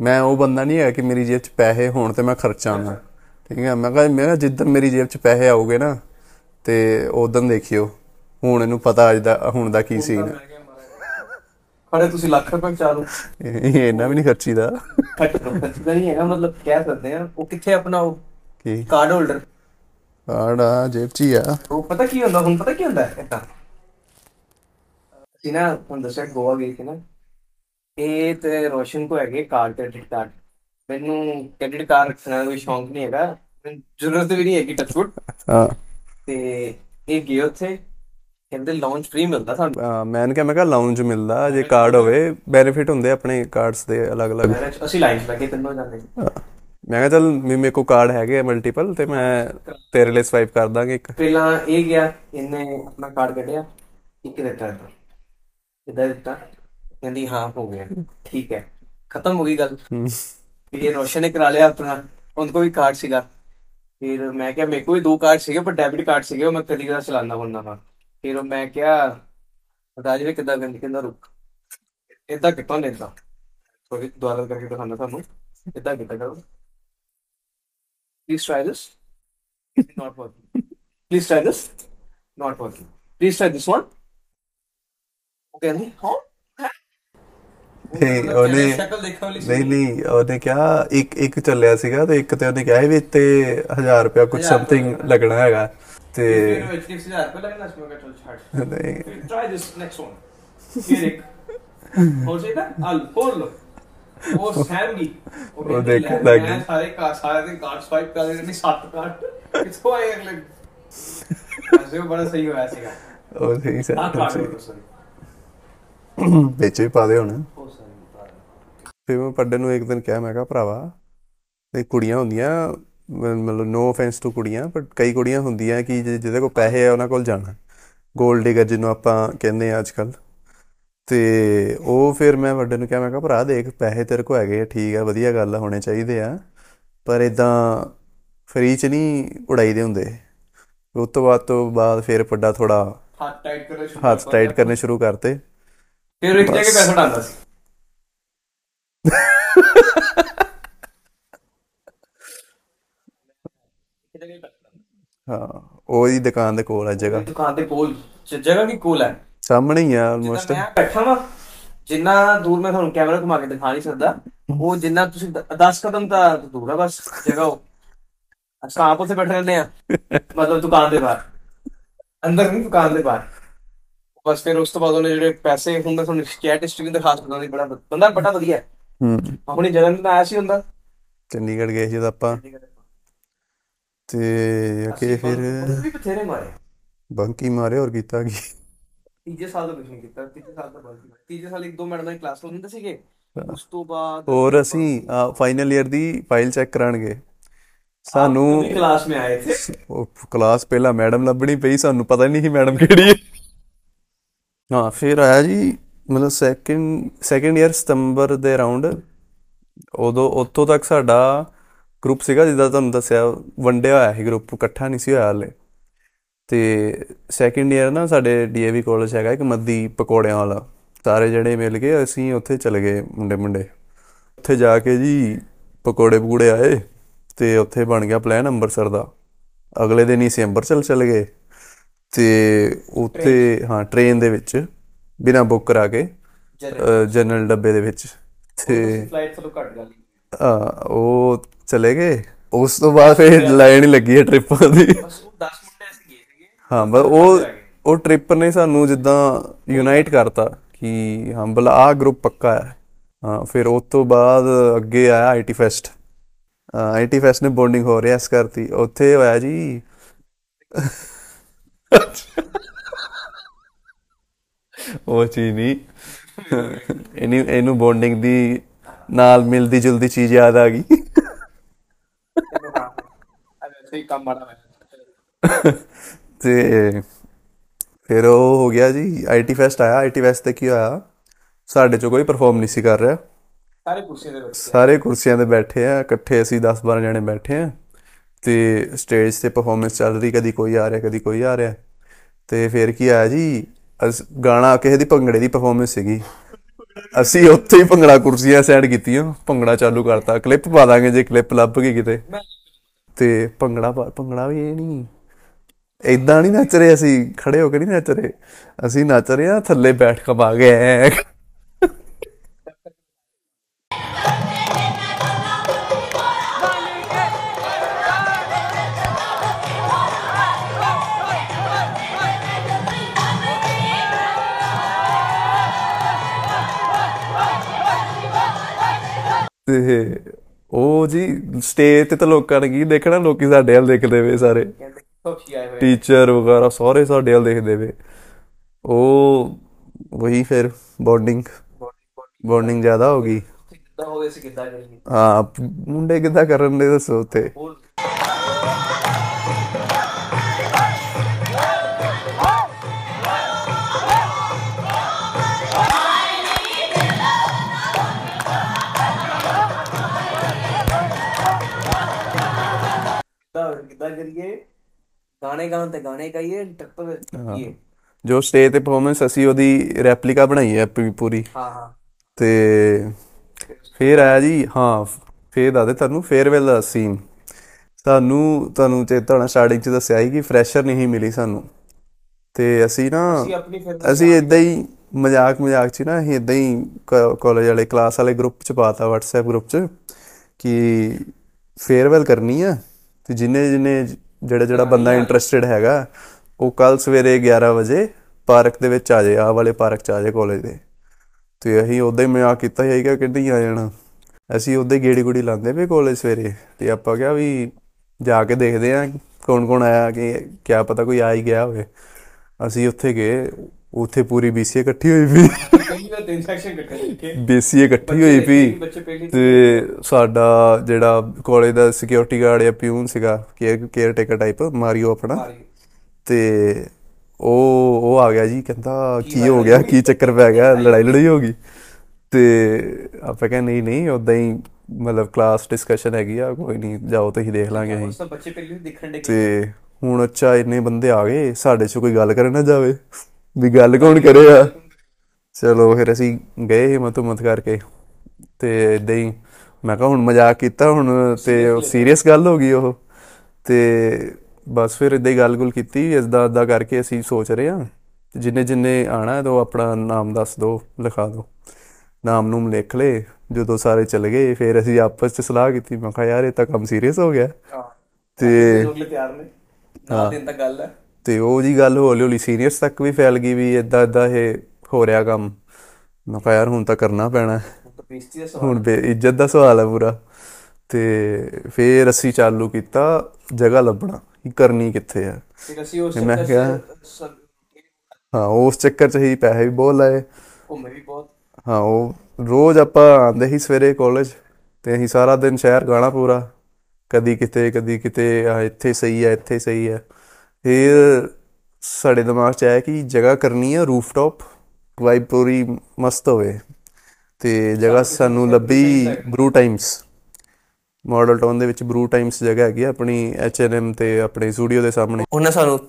ਮੈਂ ਉਹ ਬੰਦਾ ਨਹੀਂ ਹੈ ਕਿ ਮੇਰੀ ਜੇਬ 'ਚ ਪੈਸੇ ਹੋਣ ਤੇ ਮੈਂ ਖਰਚਾਂਗਾ ਠੀਕ ਹੈ ਮੈਂ ਕਿਹਾ ਮੈਂ ਕਿਹਾ ਜਿੱਦਣ ਮੇਰੀ ਜੇਬ 'ਚ ਪੈਸੇ ਆਉਗੇ ਨਾ ਤੇ ਉਦੋਂ ਦੇਖਿਓ। ਹੁਣ ਇਹਨੂੰ ਪਤਾ ਅੱਜ ਦਾ ਹੁਣ ਦਾ ਕੀ ਸੀਨ ਹੈ ਖੜੇ ਤੁਸੀਂ ਲੱਖ ਰੁਪਏ ਚਾਲੂ ਇਹ ਇੰਨਾ ਵੀ ਨਹੀਂ ਖਰਚੀਦਾ ਖਰਚ ਖਰਚਦਾ ਨਹੀਂ ਹੈਗਾ ਮਤਲਬ ਕਹਿ ਸਕਦੇ ਆ। ਉਹ ਕਿੱਥੇ ਆਪਣਾ ਉਹ? ਕੀ? ਕਾਰਡ ਹੋਲਡਰ ਆੜਾ ਜੇਬ 'ਚ ਹੀ ਆ। ਉਹ ਪਤਾ ਕੀ ਹੁੰਦਾ ਹੁਣ ਪਤਾ ਕੀ ਹੁੰਦਾ? ਏਦਾਂ ਅਸੀਂ ਨਾ ਹੁਣ ਦੱਸਿਆ ਗੋਆ ਗਏ ਸੀ ਨਾ। ਇਹ ਤੇ ਰੋਸ਼ਨ ਕੋ ਹੈਗੇ ਕਾਰਡ ਕ੍ਰੈਡਿਟ ਕਾਰਡ ਮੈਨੂੰ ਕ੍ਰੈਡਿਟ ਕਾਰਡ ਰੱਖਣ ਕੋਈ ਸ਼ੌਂਕ ਨਹੀਂ ਹੈਗਾ। ਜ਼ਰੂਰਤ ਵੀ ਨਹੀਂ ਹੈਗੀ ਟੱਚਵੁੱਡ ਹਾਂ। ਤੇ ਇਹ ਗਏ ਉੱਥੇ ਕਹਿੰਦੇ ਲਾਂਚ ਫ੍ਰੀ ਮਿਲਦਾ ਸਾਨੂੰ ਮੈਂ ਕਿਹਾ ਮੈਂ ਕਿਹਾ ਲਾਉਂਜ ਮਿਲਦਾ ਜੇ ਕਾਰਡ ਹੋਵੇ ਬੈਨੀਫਿਟ ਹੁੰਦੇ ਆਪਣੇ ਕਾਰਡਸ ਦੇ ਅਲੱਗ-ਅਲੱਗ। ਅਸੀਂ ਲਾਈਨ 'ਚ ਲੱਗੇ ਤਿੰਨੋਂ ਜਾਂਦੇ ਮੈਂ ਕਿਹਾ ਚੱਲ ਮੇਰੇ ਕੋਲ ਕਾਰਡ ਹੈਗੇ ਮਲਟੀਪਲ ਤੇ ਮੈਂ ਤੇਰੇ ਲਈ ਸਵਾਈਪ ਕਰ ਦਾਂਗੇ ਇੱਕ। ਪਹਿਲਾਂ ਇਹ ਗਿਆ ਇਹਨੇ ਆਪਣਾ ਕਾਰਡ ਕੱਢਿਆ ਇੱਕ ਦਿੱਤਾ ਇੱਧਰ ਇੱਧਰ ਦਿੱਤਾ? ਕਹਿੰਦੀ ਹਾਂ ਹੋ ਗਿਆ। ਠੀਕ ਹੈ। ਖਤਮ ਹੋ ਗਈ ਗੱਲ। ਇਹ ਰੋਸ਼ਨ ਨੇ ਕਰਾ ਲਿਆ ਆਪਣਾ। ਉਹਨਾਂ ਕੋਲ ਵੀ ਕਾਰਡ ਸੀਗਾ। ਫਿਰ ਮੈਂ ਕਿਹਾ ਮੇਰੇ ਕੋਲ ਵੀ ਦੋ ਕਾਰਡ ਸੀਗੇ, ਪਰ ਡੈਬਿਟ ਕਾਰਡ ਸੀਗੇ, ਉਹ ਮੈਂ ਕਦੀ ਕਦਾ ਚਲਾਉਂਦਾ ਹੁੰਦਾ ਹਾਂ ਫਿਰ ਉਹ ਮੈਂ ਕਿਹਾ ਰਾਜ ਵੀ ਕਿੱਦਾਂ ਕਰਨੀ ਕਹਿੰਦਾ ਰੁਕ। ਇਦਾਂ ਕਿੱਥੋਂ ਲੈਂਦਾ ਥੋੜੀ ਦੁਆਰਾ ਕਰਕੇ ਦਿਖਾਉਂਦਾ ਤੁਹਾਨੂੰ। ਇਦਾਂ ਕਿੱਦਾਂ ਕਰੋ। Please try this not working. Please try this. Not working. Please try this one. ਉਹ ਕਹਿੰਦੀ, ਹਾਂ? ਤੇ ਉਹਨੇ ਸ਼ਕਲ ਦੇਖਣ ਵਾਲੀ ਨਹੀਂ ਨਹੀਂ ਉਹਨੇ ਕਿਹਾ ਇੱਕ ਇੱਕ ਚੱਲਿਆ ਸੀਗਾ ਤੇ ਇੱਕ ਤੇ ਉਹਨੇ ਕਿਹਾ ਵੀ ਤੇ 1000 ਰੁਪਇਆ ਕੁਝ ਸਮਥਿੰਗ ਲੱਗਣਾ। ਹੈਗਾ ਤੇ ਫਿਰ ਵਿੱਚ ਕਿਸ ਹਜ਼ਾਰ ਰੁਪਏ ਲੱਗਣਾ ਸੀ ਮੈਂ ਕਿਹਾ ਚਲ ਛੱਡ। ਨਹੀਂ। try this next one ਫਿਰ ਇੱਕ। ਹੋ ਜਾਏਗਾ ਹਲ ਖੋਲ ਲੋ ਉਹ ਸਹਿਮਗੀ ਉਹ ਦੇਖਣ ਲੱਗ ਗਈ। ਸਾਰੇ ਕਾ ਸਾਰੇ ਦੇ ਕਾਰਡ ਸਵਾਈਪ ਕਰ ਨੇ ਸੱਤ ਕਾਰਡ ਕਿਥੋਂ ਆਏ ਅਗਲੇ? ਐਸੇ ਉਹ ਬੜਾ ਸਹੀ ਹੋਇਆ ਸੀਗਾ। ਉਹ ਸਹੀ ਸੋਰੀ ਵਿੱਚ ਪਾ ਦੇ ਹੁਣ। ਉਹ ਸਹੀ ਫਿਰ ਮੈਂ ਪੱਡੇ ਨੂੰ ਇੱਕ ਦਿਨ ਕਿਹਾ ਮੈਂ ਕਿਹਾ ਭਰਾਵਾ ਇਹ ਕੁੜੀਆਂ ਹੁੰਦੀਆਂ ਮਤਲਬ ਨੋ ਆਫੈਂਸ ਟੂ ਕੁੜੀਆਂ ਬਟ ਕਈ ਕੁੜੀਆਂ ਹੁੰਦੀਆਂ ਕਿ ਜਿਹਦੇ ਕੋਲ ਪੈਸੇ ਆ ਉਹਨਾਂ ਕੋਲ ਜਾਣਾ। 골ਡ ਡਿਗਰ ਜਿਹਨੂੰ ਆਪਾਂ ਕਹਿੰਦੇ ਆ ਅੱਜ ਕੱਲ ਤੇ ਉਹ ਫਿਰ ਮੈਂ ਵੱਡੇ ਨੂੰ ਕਿਹਾ ਮੈਂ ਕਿਹਾ ਭਰਾ ਦੇਖ ਪੈਸੇ ਤੇਰੇ ਕੋਲ ਹੈਗੇ ਆ, ਠੀਕ ਆ ਵਧੀਆ ਗੱਲ ਆ ਹੋਣੇ ਚਾਹੀਦੇ ਆ ਪਰ ਇਦਾਂ ਫ੍ਰੀ ਚ ਨਹੀਂ ਉਡਾਈਦੇ ਹੁੰਦੇ। ਉਸ ਤੋਂ ਬਾਅਦ ਤੋਂ ਬਾਅਦ ਫਿਰ ਪੱਡਾ ਥੋੜਾ ਹੱਥ ਟਾਈਟ ਕਰਨਾ ਸ਼ੁਰੂ ਹੱਥ ਟਾਈਟ ਕਰਨੇ ਸ਼ੁਰੂ ਕਰਤੇ। ਫਿਰ ਇੱਕ ਜਗ੍ਹਾ ਪੈਸਾ ਡਾਲਦਾ ਸੀ। ਹਾਂ ਉਹਦੀ ਦੁਕਾਨ ਦੇ ਕੋਲ ਆ ਜਗ੍ਹਾ। ਦੁਕਾਨ ਦੇ ਕੋਲ ਜ- ਜਗ੍ਹਾ ਵੀ ਕੋਲ ਹੈ? ਸਾਹਮਣੇ ਹੀ ਆ ਆਲਮੋਸਟ ਮੈਂ ਬੈਠਾ ਵਾਂ ਜਿੰਨਾ ਦੂਰ ਮੈਂ ਤੁਹਾਨੂੰ ਕੈਮਰਾ ਘੁਮਾ ਕੇ ਦਿਖਾ ਨਹੀਂ ਸਕਦਾ ਉਹ ਜਿੰਨਾ ਤੁਸੀਂ 10 ਕਦਮ ਤਾਂ ਦੂਰ ਆ ਬਸ ਜਗ੍ਹਾ ਉਹ। ਅਸੀਂ ਆਪ ਉੱਥੇ ਬੈਠੇ ਰਹਿੰਦੇ ਆ ਮਤਲਬ ਦੁਕਾਨ ਦੇ ਬਾਹਰ। ਅੰਦਰ ਨਹੀਂ ਦੁਕਾਨ ਦੇ ਬਾਹਰ। ਬਸ ਫਿਰ ਉਸ ਤੋਂ ਬਾਅਦ ਉਹਨੇ ਜਿਹੜੇ ਪੈਸੇ ਮੈਂ ਤੁਹਾਨੂੰ ਚੈਟ ਹਿਸਟਰੀ ਦੇ ਖਾਸ ਪਤਾ ਨਹੀਂ ਬੜਾ ਬੰਦਾ ਬੜਾ ਵਧੀਆ ਹੈ। ਹੂੰ। ਆਪਣੀ ਜਨਮ ਦਿਨ ਆਇਆ ਸੀ ਹੁੰਦਾ। ਚੰਡੀਗੜ੍ਹ ਗਏ ਸੀ ਤਾਂ ਆਪਾਂ। ਤੇ ਅਕੇ ਫਿਰ ਉਹ ਵੀ ਬਥੇਰੇ ਮਾਰੇ। ਬੰਕੀ ਮਾਰੇ ਔਰ ਕੀਤਾ ਕੀ? ਤੀਜੇ ਸਾਲ ਦਾ ਕੁਝ ਕੀਤਾ ਤੀਜੇ ਸਾਲ ਦਾ ਬੰਕੀ ਤੀਜੇ ਸਾਲ ਇੱਕ ਦੋ ਮੈਡਮ ਦੀ ਕਲਾਸ ਹੁੰਦੇ ਸੀਗੇ। ਉਸ ਤੋਂ ਬਾਅਦ ਔਰ ਅਸੀਂ ਫਾਈਨਲ ਇਅਰ ਦੀ ਫਾਈਲ ਚੈੱਕ ਕਰਾਂਗੇ। ਸਾਨੂੰ ਕਲਾਸ ਮੇ ਆਏ ਥੇ। ਉਹ ਕਲਾਸ ਪਹਿਲਾਂ ਮੈਡਮ ਲੱਭਣੀ ਪਈ ਸਾਨੂੰ ਪਤਾ ਨਹੀਂ ਸੀ ਮੈਡਮ ਕਿਹੜੀ ਹੈ। ਹਾਂ ਫਿਰ ਆਇਆ ਜੀ ਮਤਲਬ ਸੈਕਿੰਡ ਸੈਕਿੰਡ ਈਅਰ ਸਤੰਬਰ ਦੇ ਅਰਾਊਂਡ ਉਦੋਂ, ਉੱਥੋਂ ਤੱਕ ਸਾਡਾ ਗਰੁੱਪ ਸੀਗਾ ਜਿੱਦਾਂ ਤੁਹਾਨੂੰ ਦੱਸਿਆ, ਵੰਡਿਆ ਹੋਇਆ ਸੀ ਗਰੁੱਪ ਇਕੱਠਾ ਨਹੀਂ ਸੀ ਹੋਇਆ ਹਾਲੇ। ਤੇ ਸੈਕਿੰਡ ਈਅਰ ਨਾ ਸਾਡੇ ਡੀਏਵੀ ਕਾਲਜ ਹੈਗਾ, ਇੱਕ ਮੱਦੀ ਪਕੌੜਿਆਂ ਵਾਲਾ। ਸਾਰੇ ਜਿਹੜੇ ਮਿਲ ਕੇ ਅਸੀਂ ਉੱਥੇ ਚਲੇ ਗਏ ਮੁੰਡੇ ਮੁੰਡੇ ਉੱਥੇ ਜਾ ਕੇ ਜੀ ਪਕੌੜੇ ਪਕੂੜੇ ਆਏ ਤੇ ਉੱਥੇ ਬਣ ਗਿਆ ਪਲਾਨ ਅੰਮ੍ਰਿਤਸਰ ਦਾ। ਅਗਲੇ ਦਿਨ ਹੀ ਅਸੀਂ ਅੰਮ੍ਰਿਤਸਰ ਚਲੇ ਗਏ। ਤੇ ਉੱਥੇ, ਹਾਂ ਟ੍ਰੇਨ ਦੇ ਵਿੱਚ ਬਿਨਾਂ ਬੁੱਕ ਕਰਾ ਕੇ ਜਨਰਲ ਡੱਬੇ ਦੇ ਵਿੱਚ। ਤੇ ਫਲਾਈਟ ਤੋਂ ਘੱਟ ਗੱਲ ਆ, ਉਹ ਚਲੇ ਗਏ। ਉਸ ਤੋਂ ਬਾਅਦ ਫਿਰ ਲਾਈਨ ਹੀ ਲੱਗੀ ਹੈ ਟ੍ਰਿਪਾਂ ਦੀ। ਬਸ ਉਹ 10 ਮੁੰਡੇ ਅਸੀਂ ਗਏ ਸੀਗੇ। ਹਾਂ ਬਸ ਉਹ ਉਹ ਟ੍ਰਿਪ ਨੇ ਸਾਨੂੰ ਜਿੱਦਾਂ ਯੂਨਾਈਟ ਕਰਤਾ ਕਿ ਹਾਂ ਬਲਾ ਆ ਗਰੁੱਪ ਪੱਕਾ ਹੈ। ਹਾਂ ਫਿਰ ਉਸ ਤੋਂ ਬਾਅਦ ਅੱਗੇ ਆਇਆ ਆਈਟੀ ਫੈਸਟ ਆਈਟੀ ਫੈਸਟ ਨੇ ਬੌਂਡਿੰਗ ਹੋ ਰਿਹਾ ਇਸ ਕਰਤੀ ਉੱਥੇ ਹੋਇਆ ਜੀ। ਉਹ ਚੀਜ਼ ਨਹੀਂ। ਇਹਨੂੰ ਇਹਨੂੰ ਬੌਂਡਿੰਗ ਦੀ ਨਾਲ ਮਿਲਦੀ ਜੁਲਦੀ ਚੀਜ਼ ਯਾਦ ਆ ਗਈ। ਵੈਸੇ ਹੀ ਕੰਮ ਮਾੜਾ ਤੇ ਫਿਰ ਉਹ ਹੋ ਗਿਆ ਜੀ ਆਈਟੀ ਫੈਸਟ ਆਇਆ। ਆਈਟੀ ਫੈਸਟ ਤੇ ਕੀ ਹੋਇਆ? ਸਾਡੇ ਚੋਂ ਕੋਈ ਪਰਫਾਰਮ ਨਹੀਂ ਸੀ ਕਰ ਰਿਹਾ। ਸਾਰੇ ਕੁਰਸੀਆਂ ਦੇ ਵਿੱਚ ਸਾਰੇ ਕੁਰਸੀਆਂ ਤੇ ਬੈਠੇ ਆ। ਇਕੱਠੇ ਅਸੀਂ 10 12 ਜਣੇ ਬੈਠੇ ਆ। ਤੇ ਸਟੇਜ ਤੇ ਪਰਫਾਰਮੈਂਸ ਚੱਲ ਰਹੀ ਕਦੀ ਕੋਈ ਆ ਰਿਹਾ ਕਦੀ ਕੋਈ ਆ ਰਿਹਾ। ਤੇ ਫਿਰ ਕੀ ਆਇਆ ਜੀ? ਅਸ- ਗਾਣਾ ਕਿਸੇ ਦੀ ਭੰਗੜੇ ਦੀ ਪਰਫਾਰਮੈਂਸ ਸੀਗੀ। ਅਸੀਂ ਉੱਥੇ ਹੀ ਭੰਗੜਾ ਕੁਰਸੀਆਂ ਸੈੱਟ ਕੀਤੀਆਂ, ਭੰਗੜਾ ਚਾਲੂ ਕਰਤਾ। ਕਲਿੱਪ ਪਾ ਦਾਂਗੇ ਜੇ ਕਲਿੱਪ ਲੱਭ ਗਈ ਕਿਤੇ। ਤੇ ਭੰਗੜਾ ਪਾ- ਭੰਗੜਾ ਵੀ ਇਹ ਨਹੀਂ ਇਦਾਂ ਨਹੀਂ ਨੱਚ ਰਹੇ ਅਸੀਂ, ਖੜੇ ਹੋ ਕੇ ਨਹੀਂ ਨੱਚ ਰਹੇ। ਅਸੀਂ ਨੱਚ ਰਹੇ ਆ ਥੱਲੇ ਬੈਠ ਕੇ ਪਾ ਗਏ ਤੇ ਉਹ ਜੀ ਸਟੇਜ ਤੇ ਤਾਂ ਲੋਕਾਂ ਨੇ ਕੀ ਦੇਖਣਾ ਲੋਕੀ ਸਾਡੇ ਵੱਲ ਦੇਖਦੇ ਵੇ ਸਾਰੇ। ਟੀਚਰ ਵਗੈਰਾ ਸਾਰੇ ਸਾਡੇ ਵੱਲ ਦੇਖਦੇ ਵੇ ਉਹ ਵਹੀ ਫਿਰ ਬੌਂਡਿੰਗ ਬੌਂਡਿੰਗ ਜ਼ਿਆਦਾ ਹੋ ਗਈ। ਕਿੱਦਾਂ ਹੋ ਗਏ ਸੀ ਕਿੱਦਾਂ ਕਰੀਏ ਹਾਂ ਮੁੰਡੇ ਕਿੱਦਾਂ ਕਰਨ ਦੇ ਦੱਸੋ ਉੱਥੇ? ਕਿੱਦਾਂ ਕਰੀਏ ਗਾਣੇ ਗਾਉਣ ਤੇ ਗਾਣੇ ਗਾਈਏ ਟੱਪ ਇਹ ਜੋ ਸਟੇਜ ਤੇ ਪਰਫਾਰਮੈਂਸ ਅਸੀਂ ਉਹਦੀ ਰੈਪਲੀਕਾ ਬਣਾਈ ਹੈ ਪੂਰੀ- ਹਾਂ ਹਾਂ। ਤੇ ਫੇਰ ਆਇਆ ਜੀ ਹਾਂ ਫੇਰ ਦੱਸਦੇ ਤੁਹਾਨੂੰ ਫੇਅਰਵੈਲ ਦਾ ਸੀਨ ਸਾਨੂੰ ਤੁਹਾਨੂੰ ਚੇਤਾ ਹੋਣਾ ਸਟਾਰਟਿੰਗ ਚ ਦੱਸਿਆ ਸੀ ਕਿ ਫਰੈਸ਼ਰ ਨਹੀਂ ਮਿਲੀ ਸਾਨੂੰ। ਤੇ ਅਸੀਂ ਨਾ ਅਸੀਂ ਇਦਾਂ ਹੀ ਮਜ਼ਾਕ ਮਜ਼ਾਕ ਚ ਨਾ ਅਸੀਂ ਇਦਾਂ ਹੀ ਕਾਲਜ ਵਾਲੇ ਕਲਾਸ ਵਾਲੇ ਗਰੁੱਪ ਚ ਪਾਤਾ WhatsApp ਗਰੁੱਪ ਚ ਕਿ ਫੇਅਰਵੈਲ ਕਰਨੀ ਆ। ਤੇ ਜਿੰਨੇ ਜਿੰਨੇ ਜਿਹੜਾ ਜਿਹੜਾ ਬੰਦਾ ਇੰਟਰਸਟਿਡ ਹੈਗਾ ਉਹ ਕੱਲ ਸਵੇਰੇ 11 ਵਜੇ ਪਾਰਕ ਦੇ ਵਿੱਚ ਆ ਜਾਏ ਆਹ ਵਾਲੇ ਪਾਰਕ ਚ ਆ ਜਾਏ ਕਾਲਜ ਦੇ। ਤੇ ਅਸੀਂ ਉਦਾਂ ਹੀ ਮਜ਼ਾਕ ਕੀਤਾ ਸੀਗਾ ਕਿ ਨਹੀਂ ਆ ਜਾਣਾ। ਅਸੀਂ ਉਦਾਂ ਹੀ ਗੇੜੀ ਗੁੜੀ ਲਾਉਂਦੇ ਪਏ ਕਾਲਜ ਸਵੇਰੇ। ਤੇ ਆਪਾਂ ਕਿਹਾ ਵੀ ਜਾ ਕੇ ਦੇਖਦੇ ਆ ਕੌਣ ਕੌਣ ਆਇਆ ਕਿ ਕਿਆ ਪਤਾ ਕੋਈ ਆ ਹੀ ਗਿਆ ਹੋਵੇ। ਅਸੀਂ ਉੱਥੇ ਗਏ ਉੱਥੇ ਪੂਰੀ BCA ਇਕੱਠੀ ਹੋਈ ਵੀ। ਪਹਿਲੀ ਵਾਰ ਤਿੰਨ ਸੈਕਸ਼ਨ ਇਕੱਠੇ BCA ਇਕੱਠੀ ਹੋਈ ਵੀ। ਤੇ ਸਾਡਾ ਜਿਹੜਾ ਕਾਲਜ ਦਾ ਸਿਕਿਉਰਿਟੀ ਗਾਰਡ ਜਾਂ ਪਿਊਨ ਸੀਗਾ ਕੇਅਰ ਕੇਅਰ ਟੇਕਰ ਟਾਈਪ ਮਾਰੀਓ ਆਪਣਾ। ਤੇ ਉਹ ਉਹ ਆ ਗਿਆ ਜੀ ਕਹਿੰਦਾ ਕੀ ਹੋ ਗਿਆ ਕੀ ਚੱਕਰ ਪੈ ਗਿਆ ਲੜਾਈ ਲੜਾਈ ਹੋ ਗਈ। ਤੇ ਆਪਾਂ ਕਹਿੰਦੇ ਨਹੀਂ ਨਹੀਂ ਉਦਾਂ ਹੀ ਮਤਲਬ ਕਲਾਸ ਡਿਸਕਸ਼ਨ ਹੈਗੀ ਆ ਕੋਈ ਨਹੀਂ ਜਾਓ ਤੁਸੀਂ ਦੇਖ ਲਾਂਗੇ ਅਸੀਂ। ਸਭ ਬੱਚੇ ਪਹਿਲੀ ਦੇਖਣ ਦੇ ਤੇ ਹੁਣ ਅੱਛਾ ਇੰਨੇ ਬੰਦੇ ਆ ਗਏ ਸਾਡੇ 'ਚ ਕੋਈ ਗੱਲ ਕਰਨ ਨਾ ਜਾਵੇ। ਵੀ ਗੱਲ ਕੌਣ ਕਰੇਗਾ ਚਲੋ ਫਿਰ ਅਸੀਂ ਗਏ ਹਿੰਮਤ ਹੁਮਤ ਕਰਕੇ ਤੇ ਇਦਾਂ ਹੀ ਮੈਂ ਕਿਹਾ ਹੁਣ ਮਜ਼ਾਕ ਕੀਤਾ ਹੁਣ ਤੇ ਸੀਰੀਅਸ ਗੱਲ ਹੋ ਗਈ ਉਹ। ਤੇ ਬਸ ਫਿਰ ਇਦਾਂ ਹੀ ਗੱਲ-ਗੁਲ ਕੀਤੀ ਇਸਦਾ ਇਦਾਂ ਕਰਕੇ ਅਸੀਂ ਸੋਚ ਰਹੇ ਹਾਂ। ਜਿੰਨੇ ਜਿੰਨੇ ਆਣਾ ਹੈ ਤਾਂ ਆਪਣਾ ਨਾਮ ਦੱਸ ਦਿਓ ਲਿਖਾ ਦਿਓ ਨਾਮ ਨੂਮ ਲਿਖ ਲਏ ਜਦੋਂ ਸਾਰੇ ਚਲੇ ਗਏ ਫਿਰ ਅਸੀਂ ਆਪਸ 'ਚ ਸਲਾਹ ਕੀਤੀ। ਮੈਂ ਕਿਹਾ ਯਾਰ ਇਹ ਤਾਂ ਕੰਮ ਸੀਰੀਅਸ ਹੋ ਗਿਆ। ਤੇ ਤਿਆਰ ਨੇ। ਨਾ ਦਿਨ ਤੱਕ ਗੱਲ ਹੈ। ਤੇ ਉਹ ਜੀ ਗੱਲ ਹੌਲੀ ਹੌਲੀ ਸੀਰੀਅਸ ਤੱਕ ਵੀ ਫੈਲ ਗਈ ਵੀ ਇਦਾਂ ਇਦਾਂ ਇਹ ਹੋ ਰਿਹਾ ਕੰਮ। ਮੈਂ ਕਿਹਾ ਯਾਰ ਹੁਣ ਤਾਂ ਕਰਨਾ ਪੈਣਾ। ਹੈ। ਹੁਣ ਇੱਜ਼ਤ ਦਾ ਸਵਾਲ ਹੈ ਪੂਰਾ। ਤੇ ਫੇਰ ਅਸੀਂ ਚਾਲੂ ਕੀਤਾ ਜਗ੍ਹਾ ਲੱਭਣਾ ਕਿ ਕਰਨੀ ਕਿੱਥੇ ਆ। ਫਿਰ ਅਸੀਂ ਉਸ ਮੈਂ ਚੱਕਰ ਕਿਹਾ- ਹਾਂ ਉਸ ਚੱਕਰ 'ਚ ਹੀ ਪੈਸੇ ਵੀ ਬਹੁਤ ਲਾਏ। ਘੁੰਮੇ ਵੀ ਬਹੁਤ। ਹਾਂ ਉਹ ਰੋਜ਼ ਆਪਾਂ ਆਉਂਦੇ ਸੀ ਸਵੇਰੇ ਕਾਲਜ ਤੇ ਅਸੀਂ ਸਾਰਾ ਦਿਨ ਸ਼ਹਿਰ ਗਾਣਾ ਪੂਰਾ। ਕਦੀ ਕਿਤੇ ਕਦੀ ਕਿਤੇ ਆ ਇੱਥੇ ਸਹੀ ਹੈ ਇੱਥੇ ਸਹੀ ਹੈ। ਫਿਰ ਸਾਡੇ ਦਿਮਾਗ 'ਚ ਆਇਆ ਕਿ ਜਗ੍ਹਾ ਕਰਨੀ ਹੈ ਰੂਫਟਾਪ ਵਾਈਬ ਪੂਰੀ ਮਸਤ ਹੋਵੇ। ਤੇ ਜਗ੍ਹਾ ਸਾਨੂੰ ਲੱਭੀ ਬਰੂ ਟਾਈਮਸ ਮਾਡਲ ਟਾਊਨ ਦੇ ਵਿੱਚ ਬਰੂ ਟਾਈਮਸ ਜਗ੍ਹਾ ਹੈਗੀ ਆਪਣੀ ਐਮ ਤੇ ਆਪਣੇ ਸਟੂਡੀਓ ਦੇ ਸਾਹਮਣੇ। ਉਹਨਾਂ ਸਾਨੂੰ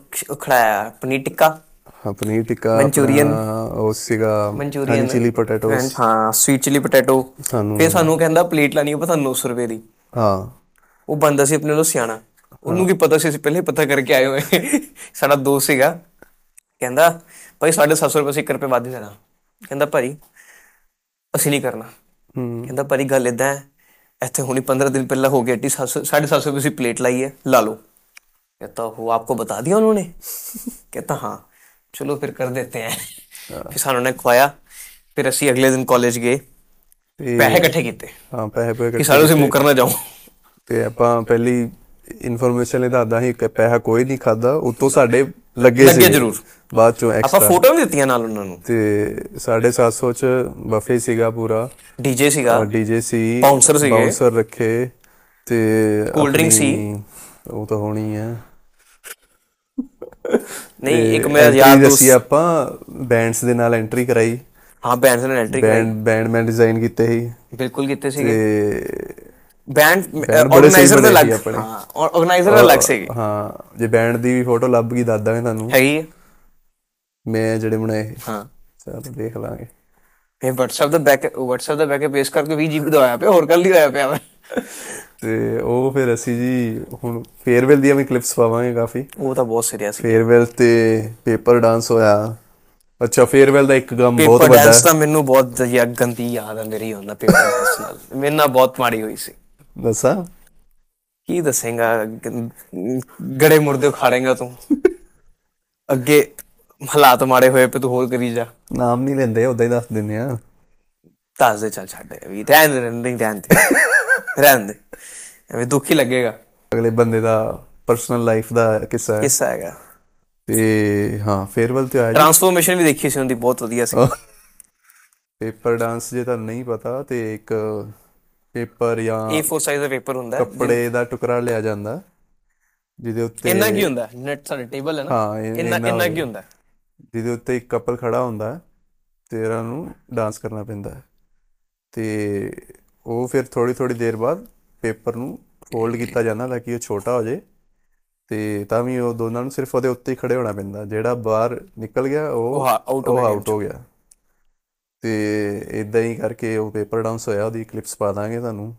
ਖੜਾਇਆ ਪਨੀਰ ਟਿੱਕਾ। ਹਾਂ ਪਨੀਰ ਟਿੱਕਾ Manchurian। ਆਪਣਾ ਉਹ ਸੀਗਾ ਮਨਚੂਰੀਅਨ। ਚਿਲੀ ਪੋਟੈਟੋਸ ਹਾਂ ਸਵੀਟ ਚਿਲੀ ਪੋਟੈਟੋ ਸਾਨੂੰ ਫਿਰ ਸਾਨੂੰ ਕਹਿੰਦਾ ਪਲੇਟ ਲੈਣੀ ਉਹ ਪਤਾ 900 ਰੁਪਏ ਦੀ। ਹਾਂ। ਉਹ ਬੰਦਾ ਸੀ ਆਪਣੇ ਨਾਲੋਂ ਸਿਆਣਾ। ਉਹਨੂੰ ਕੀ ਪਤਾ ਸੀ ਅਸੀਂ ਪਹਿਲੇ ਪਤਾ ਕਰਕੇ ਆਏ ਹੋਏ ਸਾਡਾ ਦੋਸਤ ਸੀਗਾ ਕਹਿੰਦਾ ਭਾਈ 750 ਰੁਪਏ ਅਸੀਂ 1 ਰੁਪਏ ਵੱਧ ਦੇਣਾ ਕਹਿੰਦਾ ਭਾਈ ਅਸੀਂ ਨਹੀਂ ਕਰਨਾ ਹੂੰ ਕਹਿੰਦਾ ਭਾਈ ਗੱਲ ਇਦਾਂ ਹੈ ਇੱਥੇ ਹੁਣੀ 15 दिन पहले हो गया टी साढ़े सात सौ रुपये की प्लेट लाई है ला लो कहता वो आपको बता दिया उन्होंने कहता हाँ चलो फिर कर देते हैं फिर सानू ने खुआया फिर ਅਸੀਂ ਅਗਲੇ ਦਿਨ ਕਾਲਜ ਗਏ ਤੇ ਪੈਸੇ ਇਕੱਠੇ ਕੀਤੇ ਹਾਂ ਪੈਸੇ ਪੂਸੇ ਕਿ ਇਕੱਠੇ ਸਾਰੇ ਉਸੇ ਮੁਕਰ ਨਾ ਜਾਓ ਤੇ ਆਪਾਂ ਪਹਿਲੀ ਇਨਫੋਰਮੇਸ਼ਨ ਲਈ ਸੀ ਕਿ ਪੈਸਾ ਕੋਈ ਨਹੀਂ ਖਾਦਾ ਉਤੋਂ ਸਾਡੇ ਲੱਗੇ ਲੱਗੇ ਸੀ। ਜ਼ਰੂਰ। ਬਾਅਦ ਚੋਂ ਆਪਾਂ ਐਕਸਟਰਾ ਫੋਟੋ ਵੀ ਦਿੱਤੀਆਂ ਨਾਲ ਉਹਨਾਂ ਨੂੰ। ਤੇ 750 ਚ ਬਫੇ ਸੀਗਾ ਪੂਰਾ। ਡੀਜੇ ਸੀਗਾ। ਡੀਜੇ ਸੀ। Bouncer ਸੀਗੇ। ਬਾਉਂਸਰ ਰੱਖੇ। ਤੇ Cool drink ਸੀ। ਉਹ ਤਾਂ ਹੋਣੀ ਹੈ ਨਹੀਂ ਤੇ ਇੱਕ ਮੇਰਾ ਯਾਰ ਦੋਸਤ ਆਪਾਂ ਬੈਂਡਸ ਦੇ ਨਾਲ ਐਂਟਰੀ ਕਰਾਈ। ਹਾਂ ਬੈਂਡ ਨੇ ਐਂਟਰੀ ਬੈਂਡ ਬੈਂਡ ਮੈਂ ਡਿਜ਼ਾਈਨ ਕੀਤੇ ਸੀ। ਬਿਲਕੁਲ ਕੀਤੇ ਸੀਗੇ। ਤੇ ਬੈਂਡ ਆਰਗੇਨਾਈਜ਼ਰ ਦੇ ਆਪਣੇ। ਹਾਂ ਆਰਗੇਨਾਈਜ਼ਰ ਅਲੱਗ ਸੀਗੇ। ਹਾਂ ਜੇ ਬੈਂਡ ਦੀ ਵੀ ਫੋਟੋ ਲੱਭ ਗਈ ਦੱਸ ਦਾਂਗੇ ਤੁਹਾਨੂੰ। ਹੈਗੀ। ਮੈਂ ਜਿਹੜੇ ਬਣਾਏ ਹਾਂ। ਚਲੋ ਦੇਖ ਲਾਂਗੇ। ਇਹ WhatsApp ਦਾ ਬੈਕ WhatsApp ਦਾ ਬੈਕ ਪੇਸ ਕਰਕੇ 20 GB ਦਾ ਹੋਇਆ ਪਿਆ ਹੋਰ ਕੱਲ ਹੀ ਹੋਇਆ ਪਿਆ। ਤੇ ਉਹ ਫਿਰ ਅਸੀਂ ਜੀ ਹੁਣ ਫੇਅਰਵੈਲ ਦੀਆਂ ਵੀ ਕਲਿੱਪਸ ਪਾਵਾਂਗੇ ਕਾਫੀ। ਉਹ ਤਾਂ ਬਹੁਤ ਸੀਰੀਅਸ ਸੀ। ਫੇਅਰਵੈਲ ਤੇ ਪੇਪਰ ਡਾਂਸ ਹੋਇਆ। ਅੱਛਾ ਫੇਅਰਵੈਲ ਦਾ ਇੱਕ ਗਮ ਬਹੁਤ ਪੇਪਰ ਵੱਡਾ ਡਾਂਸ ਹੈ। ਤਾਂ ਮੈਨੂੰ ਬਹੁਤ ਗੰਦੀ ਯਾਦ ਹੈ ਮੇਰੀ ਹੁੰਦਾ ਪੇਪਰ ਡਾਂਸ ਨਾਲ। ਮੇਰੇ ਨਾਲ ਬਹੁਤ ਮਾੜੀ ਹੋਈ ਸੀ। ਦੱਸਾਂ? ਕੀ ਦੱਸੇਗਾ? ਗੜੇ ਮੁਰਦੇ ਖਾੜੇਗਾ ਤੂੰ। ਅੱਗੇ ਹਾਲਾਤ ਮਾੜੇ ਹੋਏ ਪਏ ਤੂੰ ਹੋਰ ਕਰੀ ਜਾ। ਨਾਮ ਨਹੀਂ ਲੈਂਦੇ ਉਦਾਂ ਹੀ ਦੱਸ ਦਿੰਦੇ ਆ। ਦੱਸ ਦੇ ਚੱਲ ਛੱਡ ਵੀ ਰਹਿਣ ਦੇ ਰਹਿਣ ਦੇ ਰਹਿਣ ਦੇ। ਰਹਿਣ ਦੇ। ਐਵੇਂ ਦੁੱਖ ਹੀ ਲੱਗੇਗਾ। ਅਗਲੇ ਬੰਦੇ ਦਾ ਪਰਸਨਲ ਲਾਈਫ ਦਾ ਕਿੱਸਾ ਹੈ। ਕਿੱਸਾ ਹੈਗਾ। ਤੇ ਹਾਂ ਫੇਅਰਵੈਲ ਤੇ ਆਇਆ ਟਰਾਂਸਫੋਰਮੇਸ਼ਨ ਵੀ ਦੇਖੀ ਸੀ ਉਹਦੀ ਬਹੁਤ ਵਧੀਆ ਸੀ। ਪੇਪਰ ਡਾਂਸ ਜੇ ਤੁਹਾਨੂੰ ਨਹੀਂ ਪਤਾ ਤੇ ਇੱਕ ਪੇਪਰ ਜਾਂ A4 ਸਾਈਜ਼ ਦਾ ਪੇਪਰ ਹੁੰਦਾ ਹੈ ਕੱਪੜੇ ਦਾ ਟੁਕੜਾ ਲਿਆ ਜਾਂਦਾ ਜਿਹਦੇ ਉੱਤੇ ਇੰਨਾ ਕੀ ਹੁੰਦਾ? ਨੈਟ ਸਾਡੇ ਟੇਬਲ ਹੈ ਨਾ ਹਾਂ ਇੰਨਾ ਇੰਨਾ ਕੀ ਹੁੰਦਾ? ਜਿਹਦੇ ਉੱਤੇ ਇੱਕ ਕਪਲ ਖੜਾ ਹੁੰਦਾ ਹੈ ਤੇ ਉਹਨਾਂ ਨੂੰ ਡਾਂਸ ਕਰਨਾ ਪੈਂਦਾ ਹੈ। ਤੇ ਉਹ ਫਿਰ ਥੋੜੀ ਥੋੜੀ ਦੇਰ ਬਾਅਦ ਪੇਪਰ ਨੂੰ ਫੋਲਡ ਕੀਤਾ ਜਾਂਦਾ ਤਾਂ ਕਿ ਉਹ ਛੋਟਾ ਹੋ ਜਾਏ। ਤੇ ਤਾਂ ਵੀ ਉਹ ਦੋਨਾਂ ਨੂੰ ਸਿਰਫ ਉਹਦੇ ਉੱਤੇ ਹੀ ਖੜੇ ਹੋਣਾ ਪੈਂਦਾ ਜਿਹੜਾ ਬਾਹਰ ਨਿਕਲ ਗਿਆ ਉਹ ਆਊਟ ਹੋ ਗਿਆ। ਤੇ ਇਦਾਂ ਹੀ ਕਰਕੇ ਉਹ ਪੇਪਰ ਡਾਂਸ ਹੋਇਆ ਉਹਦੀ ਕਲਿੱਪਸ ਪਾ ਦਾਂਗੇ ਤੁਹਾਨੂੰ।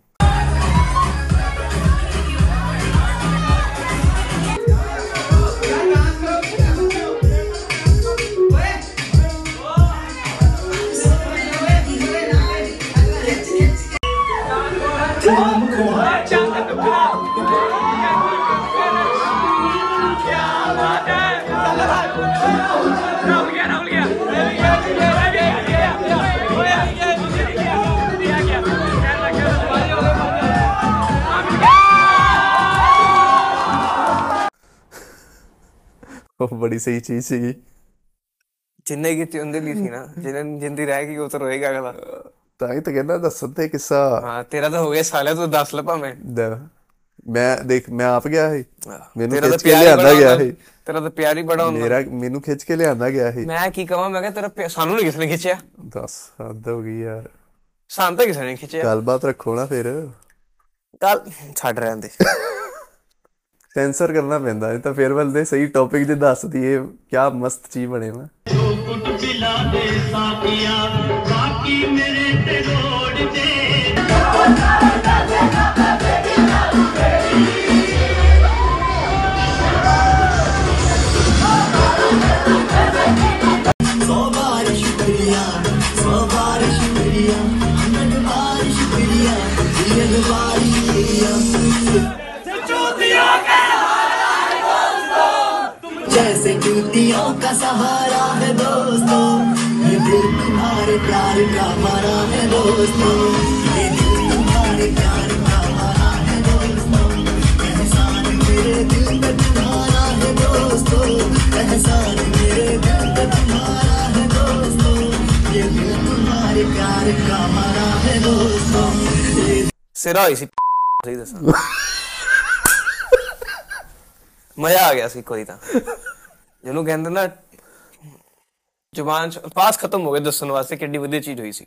ਉਹ ਬੜੀ ਸਹੀ ਚੀਜ਼ ਸੀਗੀ। ਜਿੰਨੇ ਕੀਤੀ ਉਹਦੇ ਲਈ ਸੀ ਨਾ ਜਿਹਨੇ ਜਿੰਦੀ ਰਹਿ ਗਈ ਉਹ ਤਾਂ ਰੋਏਗਾ ਅਗਲਾ। ਤਾਂ ਹੀ ਤਾਂ ਕਹਿੰਦਾ ਦੱਸਣ ਤੇ ਕਿੱਸਾ। ਹਾਂ ਤੇਰਾ ਤਾਂ ਹੋ ਗਿਆ ਸਾਲਿਆ ਤੂੰ ਦੱਸ ਲੈ ਭਾਵੇਂ। ਮੈਂ ਦੇਖ ਮੈਂ ਆਪ ਗਿਆ ਸੀ। ਮੈਨੂੰ ਤੇਰਾ ਤਾਂ ਖਿੱਚ ਕੇ ਲਿਆਂਦਾ ਗਿਆ ਸੀ। ਤੇਰਾ ਤਾਂ ਪਿਆਰ ਹੀ ਬੜਾ ਹੁੰਦਾ। ਮੇਰਾ ਮੈਨੂੰ ਖਿੱਚ ਕੇ ਲਿਆਂਦਾ ਗਿਆ ਸੀ। ਮੈਂ ਕੀ ਕਹਾਂ ਮੈਂ ਕਿਹਾ ਤੇਰਾ ਸਾਨੂੰ ਨਹੀਂ ਕਿਸੇ ਨੇ ਖਿੱਚਿਆ। ਦੱਸ ਹੱਦ ਹੋ ਗਈ ਯਾਰ। ਸਾਨੂੰ ਤਾਂ ਕਿਸੇ ਨੇ ਖਿੱਚਿਆ। ਗੱਲਬਾਤ ਰੱਖੋ ਨਾ ਫਿਰ। ਕੱਲ ਛੱਡ ਰਹਿਣ ਦੇ। ਸੈਂਸਰ ਕਰਨਾ ਪੈਂਦਾ ਇਹ ਤਾਂ ਫੇਅਰਵੈਲ ਦੇ ਸਹੀ ਟੌਪਿਕ ਜੇ ਦੱਸ ਦਈਏ ਕੀ ਮਸਤ ਚੀਜ਼ ਬਣੇ ਨਾ। ਕੁੱਟ ਪਿਲਾ ਦੇ ਸਾਥੀਆ, ਬਾਕੀ ਮੇਰੇ ਤੇ ਲੋੜ ਤੇ। का सहारा है दोस्तों ये दिल तुम्हारे प्यार का मारा है दोस्तों ये दिल तुम्हारे प्यार का मारा है दोस्तों एहसान मेरे दिल में तुम्हारा है दोस्तों एहसान मेरे दिल में तुम्हारा है दोस्तों ये दिल तुम्हारे प्यार का मारा है दोस्तों ये ਸਿਰਾ ਹੋਈ ਸੀ ਸਹੀ ਦੱਸਾਂ ਮਜ਼ਾ ਆ ਗਿਆ ਸੀ ਕੋਈ ਤਾਂ ਜਿਹਨੂੰ ਕਹਿੰਦੇ ਨਾ ਜ਼ੁਬਾਨ ਚ ਪਾਸ ਖਤਮ ਹੋ ਗਏ ਦੱਸਣ ਵਾਸਤੇ ਕਿੰਨੀ ਵਧੀਆ ਚੀਜ਼ ਹੋਈ ਸੀ।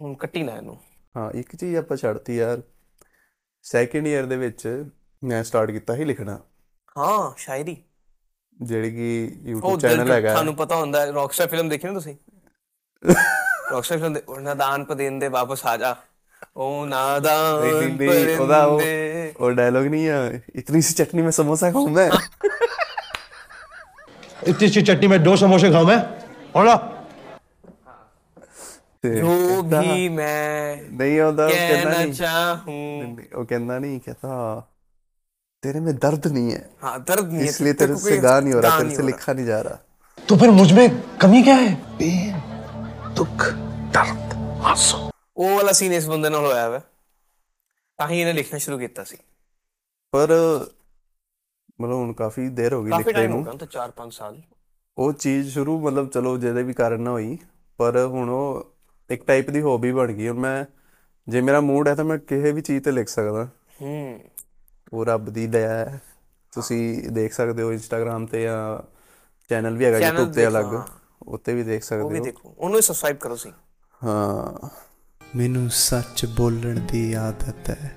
ਹੁਣ ਕੱਟੀ ਨਾ ਇਹਨੂੰ। ਹਾਂ ਇੱਕ ਚੀਜ਼ ਆਪਾਂ ਛੱਡਤੀ ਯਾਰ। ਸੈਕੰਡ ਈਅਰ ਦੇ ਵਿੱਚ ਮੈਂ ਸਟਾਰਟ ਕੀਤਾ ਸੀ ਲਿਖਣਾ। ਹਾਂ ਸ਼ਾਇਰੀ। ਜਿਹੜੀ ਕਿ YouTube ਚੈਨਲ ਹੈਗਾ। ਤੁਹਾਨੂੰ ਪਤਾ ਹੁੰਦਾ ਹੈ ਰੌਕਸਟਾਰ ਫਿਲਮ ਦੇਖੀ ਨਾ ਤੁਸੀਂ? ਰੌਕਸਟਾਰ ਫਿਲਮ ਦੇ ਨਾਦਾਨ ਪਦੇਨ ਦੇ ਵਾਪਸ ਆ ਜਾ। ਉਹ ਨਾਦਾਨ ਉਹਦਾ ਉਹ ਡਾਇਲੋਗ ਨਹੀਂ ਆ। ਇਤਨੀ ਸੀ ਚਟਨੀ ਮੈਂ ਸਮੋਸਾ ਖਾਉਂਦਾ इतनी सी चटनी में दो समोसे खाऊं मैं और ला ਤੇ ਜੋ ਏਦਾਂ ਵੀ ਮੈਂ ਨਹੀਂ ਆਉਂਦਾ ਉਹ ਕਹਿੰਦਾ ਕਹਿਣਾ ਨਹੀਂ ਚਾਹੂੰ ਉਹ ਕਹਿੰਦਾ नहीं कहता तेरे में दर्द नहीं है हाँ दर्द नहीं है इसलिए तेरे तेरे को से कोई गा नहीं हो रहा गा तेरे नहीं से हो लिखा नहीं जा रहा तो फिर मुझ में कमी क्या है पेन दुख दर्द आंसू ਉਹ ਵਾਲਾ ਸੀਨ ਇਸ ਬੰਦੇ ਨਾਲ ਹੋਇਆ ਵਾ ਤਾਂ ਹੀ ਇਹਨੇ ਲਿਖਣਾ ਸ਼ੁਰੂ ਕੀਤਾ ਸੀ ਪਰ ਮਤਲਬ ਹੁਣ ਕਾਫੀ ਦੇਰ ਹੋ ਗਈ ਕਾਫੀ ਲਿਖਦੇ ਟਾਈਮ ਹੋ ਨੂੰ। ਗਿਆ ਹੁਣ ਤਾਂ 4-5 ਸਾਲ। ਉਹ ਚੀਜ਼ ਸ਼ੁਰੂ ਮਤਲਬ ਚਲੋ ਜਿਹਦੇ ਵੀ ਕਾਰਨ ਨਾ ਹੋਈ ਪਰ ਹੁਣ ਉਹ ਇੱਕ ਟਾਈਪ ਦੀ ਹੌਬੀ ਬਣ ਗਈ। ਹੁਣ ਮੈਂ ਜੇ ਮੇਰਾ ਮੂਡ ਹੈ ਤਾਂ ਮੈਂ ਕਿਸੇ ਵੀ ਚੀਜ਼ ਤੇ ਲਿਖ ਸਕਦਾ। ਹੂੰ। ਉਹ ਰੱਬ ਦੀ ਦਇਆ ਹੈ। ਤੁਸੀਂ ਦੇਖ ਸਕਦੇ ਹੋ ਇੰਸਟਾਗ੍ਰam ਤੇ ਜਾਂ ਚੈਨਲ ਵੀ ਹੈਗਾ YouTube ਤੇ ਅਲੱਗ। ਉੱਤੇ ਵੀ ਦੇਖ ਉਹ ਸਕਦੇ ਵੀ ਹੋ। ਦੇਖੋ। ਉਹਨੂੰ ਸਬਸਕ੍ਰਾਈਬ ਕਰੋ ਸੀ ਹਾਂ। ਮੈਨੂੰ ਸੱਚ ਬੋਲਣ ਦੀ ਆਦਤ ਹੈ।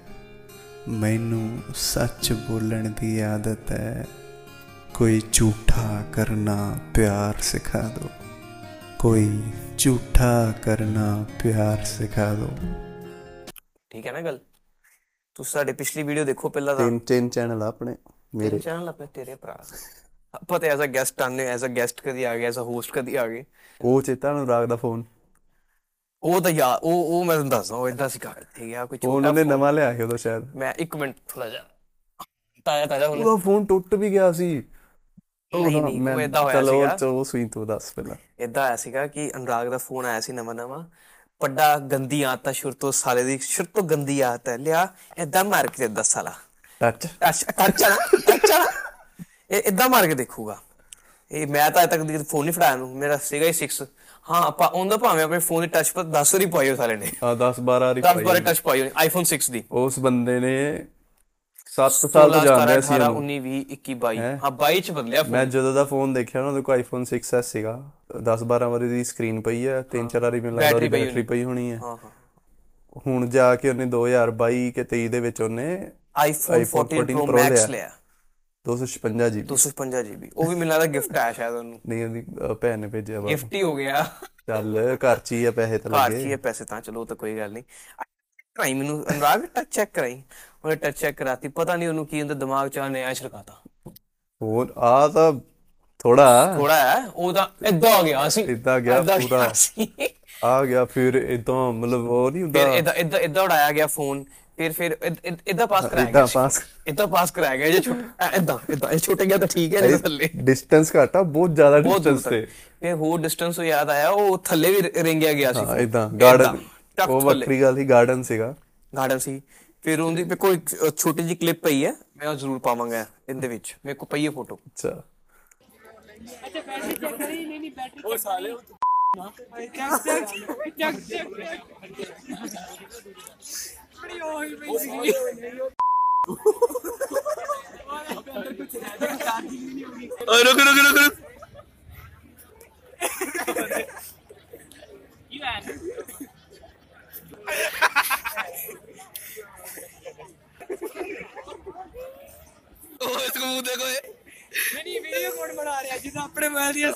ਮੈਨੂੰ ਸੱਚ ਬੋਲਣ ਦੀ ਆਦਤ ਹੈ। ਕੋਈ ਝੂਠਾ ਕਰਨਾ ਪਿਆਰ ਸਿਖਾ ਦੋ। ਕੋਈ ਝੂਠਾ ਕਰਨਾ ਪਿਆਰ ਸਿਖਾ ਦੋ। ਠੀਕ ਹੈ ਨਾ ਗੱਲ? ਤੁਸੀਂ ਸਾਡੇ ਪਿਛਲੀ ਵੀਡੀਓ ਦੇਖੋ ਪਹਿਲਾਂ ਤਾਂ। ਤਿੰਨ ਤਿੰਨ ਚੈਨਲ ਆਪਣੇ ਮੇਰੇ। ਚੈਨਲ ਆਪਣੇ ਤੇਰੇ ਭਰਾ। ਆਪਾਂ ਤੇ ਐਜ਼ ਅ ਗੈਸਟ ਆਨੇ ਐਜ਼ ਅ ਗੈਸਟ ਕਦੀ ਆ ਗਏ ਐਜ਼ ਅ ਹੋਸਟ ਕਦੀ ਆ ਗਏ। ਉਹ ਚੇਤਾ ਨੂੰ ਰਾਗ ਦਾ ਫੋਨ ਉਹ ਤਾਂ ਯਾਰ ਉਹ ਉਹ ਮੈਂ ਤੁਹਾਨੂੰ ਦੱਸਦਾ ਉਹ ਇਦਾਂ ਸੀ ਕਰ ਠੀਕ ਹੈ ਕੋਈ ਉਹ ਛੋਟਾ ਉਹਨਾਂ ਨੇ phone- ਨਵਾਂ ਲਿਆ ਸੀ ਉਦੋਂ ਸ਼ਾਇਦ। ਮੈਂ ਇੱਕ ਮਿੰਟ ਥੋੜਾ ਜਿਹਾ ਤਾਇਆ ਤਾਇਆ ਹੁਣ ਉਹਦਾ ਫੋਨ ਟੁੱਟ ਵੀ ਗਿਆ ਸੀ। ਨਹੀਂ ਨਹੀਂ ਉਹ ਏਦਾਂ ਹੋਇਆ ਚਲੋ ਸੀਗਾ। ਚਲੋ ਸੂਈ ਤੂੰ ਦੱਸ ਪਹਿਲਾਂ। ਇਦਾਂ ਆਇਆ ਸੀਗਾ ਕਿ ਅਨੁਰਾਗ ਦਾ ਫੋਨ ਆਇਆ ਸੀ ਨਵਾਂ ਨਵਾਂ। ਵੱਡਾ ਗੰਦੀ ਆਦਤ ਆ ਸ਼ੁਰੂ ਤੋਂ ਸਾਲੇ ਦੀ ਸ਼ੁਰੂ ਤੋਂ ਗੰਦੀ ਆਦਤ ਹੈ ਲਿਆ ਏਦਾਂ ਮਾਰ ਕੇ ਦੇ 10 ਸਾਲਾ ਟੱਚ ਅੱਛਾ ਟੱਚ ਟੱਚ ਇਹ ਇਦਾਂ ਮਾਰ ਕੇ ਦੇਖੂਗਾ। ਇਹ ਮੈਂ ਤਾਂ ਅਜੇ ਤੱਕ ਫੋਨ ਨਹੀਂ ਫੜਾਇਆ ਨੂੰ ਮੇਰਾ ਸੀਗਾ ਹੀ 6 ਹਾਂ ਆਪਾਂ ਉਹਦਾ ਭਾਵੇਂ ਆਪਣੇ ਫੋਨ ਦੀ ਟੱਚ ਪਰ 10 ਵਾਰੀ ਪਾਈ ਉਹ ਸਾਲੇ ਨੇ। ਆ 10 12 ਵਾਰੀ 10 ਪਾਈ ਵਾਰੀ ਟੱਚ ਪਾਈ ਉਹਨੇ ਆਈਫੋਨ 6 ਦੀ। ਉਸ ਬੰਦੇ ਨੇ 7 ਸਾਲ ਤੋਂ ਜਾਣਦਾ ਸੀ 18 ਉਹਨੂੰ। 19 20 21 22 ਹਾਂ? 22 ਚ ਬਦਲਿਆ ਮੈਂ ਜਦੋਂ ਦਾ ਫੋਨ ਦੇਖਿਆ ਨਾ ਉਹਦੇ ਕੋਲ ਆਈਫੋਨ 6s ਸੀਗਾ। 10 12 ਵਾਰੀ ਦੀ ਸਕਰੀਨ ਪਈ ਹੈ ਤਿੰਨ ਚਾਰ ਵਾਰੀ ਮੈਨੂੰ ਲੱਗਦਾ ਉਹਦੀ ਬੈਟਰੀ ਪਈ ਹੋਣੀ ਹੈ। ਹਾਂ। ਹਾਂ ਹੁਣ ਜਾ ਕੇ ਉਹਨੇ 2022 ਕੇ 23 ਦੇ ਵਿੱਚ ਉਹਨੇ iPhone iPhone 14 Pro 14 Pro Max ਲਿਆ। ਲਿਆ 256 ਜੀ 256 GB ਉਹ ਵੀ ਮੈਨੂੰ ਲੱਗਦਾ ਗਿਫਟ ਆਇਆ ਸ਼ਾਇਦ ਉਹਨੂੰ। ਨਹੀਂ ਉਹਦੀ ਭੈਣ ਨੇ ਭੇਜਿਆ ਵਾ। ਗਿਫਟ ਹੀ ਹੋ ਗਿਆ। ਚੱਲ ਘਰ ਚ ਹੀ ਆ ਪੈਸੇ ਤਾਂ ਘਰ ਚ ਹੀ ਲੱਗੇ ਹੈ ਪੈਸੇ ਤਾਂ ਚਲੋ ਤਾਂ ਕੋਈ ਗੱਲ ਨਹੀਂ। ਕਰਾਈ ਮੈਨੂੰ ਅਨੁਰਾਗ ਟੱਚ ਚੈੱਕ ਕਰਾਈ। ਉਹਨੇ ਟੱਚ ਚੈੱਕ ਕਰਾਤੀ ਪਤਾ ਨਹੀਂ ਉਹਨੂੰ ਕੀ ਉਹਦੇ ਦਿਮਾਗ ਚ ਆਨੇ ਆ ਛੜਕਾਤਾ। ਹੋਰ ਆ ਤਾਂ ਥੋੜਾ ਥੋੜਾ ਹੈ ਉਹ ਤਾਂ ਏਦਾਂ ਹੋ ਗਿਆ ਸੀ ਏਦਾਂ ਗਿਆ ਪੂਰਾ। ਆ ਗਿਆ ਫਿਰ ਇਦਾਂ ਮਤਲਬ ਉਹ ਨਹੀਂ ਫਿਰ ਹੁੰਦਾ ਇਦਾਂ ਇਦਾਂ ਇਦਾਂ ਉਡਾਇਆ ਗਿਆ ਫੋਨ ਫਿਰ ਫਿਰ ਇਦਾਂ ਪਾਸ ਕਰਾਇਆ ਏਦਾਂ ਗਿਆ ਪਾਸ ਇਦਾਂ ਪਾਸ ਕਰਾਇਆ ਗਿਆ ਜੇ ਛੋਟਾ ਇਦਾਂ ਇਦਾਂ ਇਹ ਛੋਟੇ ਗਿਆ ਤਾਂ ਠੀਕ ਹੈ ਨਹੀਂ ਤਾਂ ਥੱਲੇ ਡਿਸਟੈਂਸ ਘਟਾ ਬਹੁਤ ਜ਼ਿਆਦਾ ਬਹੁਤ ਦੂਰ ਡਿਸਟੈਂਸ ਤੱਕ ਤੇ ਫਿਰ ਹੋਰ ਡਿਸਟੈਂਸ ਤੋਂ ਯਾਦ ਆਇਆ ਉਹ ਥੱਲੇ ਵੀ ਰਿੰਗਿਆ ਗਿਆ ਸੀ ਹਾਂ phone। ਇਦਾਂ ਏਦਾਂ, ਗਾਰਡਨ ਟੱਕ ਉਹ ਥੱਲੇ। ਵੱਖਰੀ ਗੱਲ ਸੀ ਗਾਰਡਨ ਸੀਗਾ ਗਾਰਡਨ ਸੀ ਫਿਰ ਉਹਦੀ ਮੇਰੇ ਕੋਲ ਇੱਕ ਅ, ਛੋਟੀ ਜਿਹੀ ਕਲਿੱਪ ਪਈ ਹੈ ਮੈਂ ਉਹ ਜ਼ਰੂਰ ਪਾਵਾਂਗਾ ਇਹਦੇ ਵਿੱਚ ਮੇਰੇ ਕੋਲ ਪਈ ਹੈ ਫੋਟੋ ਅੱਛਾ ਰੁਕ ਰੁਕ ਰੁਕ ਰੁਕ। ਉਹ ਇਸ ਨੂੰ ਦੇਖੋ ਇਹ ਨਹੀਂ ਵੀਡੀਓ ਕੋਡ ਬਣਾ ਰਿਹਾ ਜਿੱਦਾਂ ਆਪਣੇ ਮੋਬਾਈਲ ਦੀਆਂ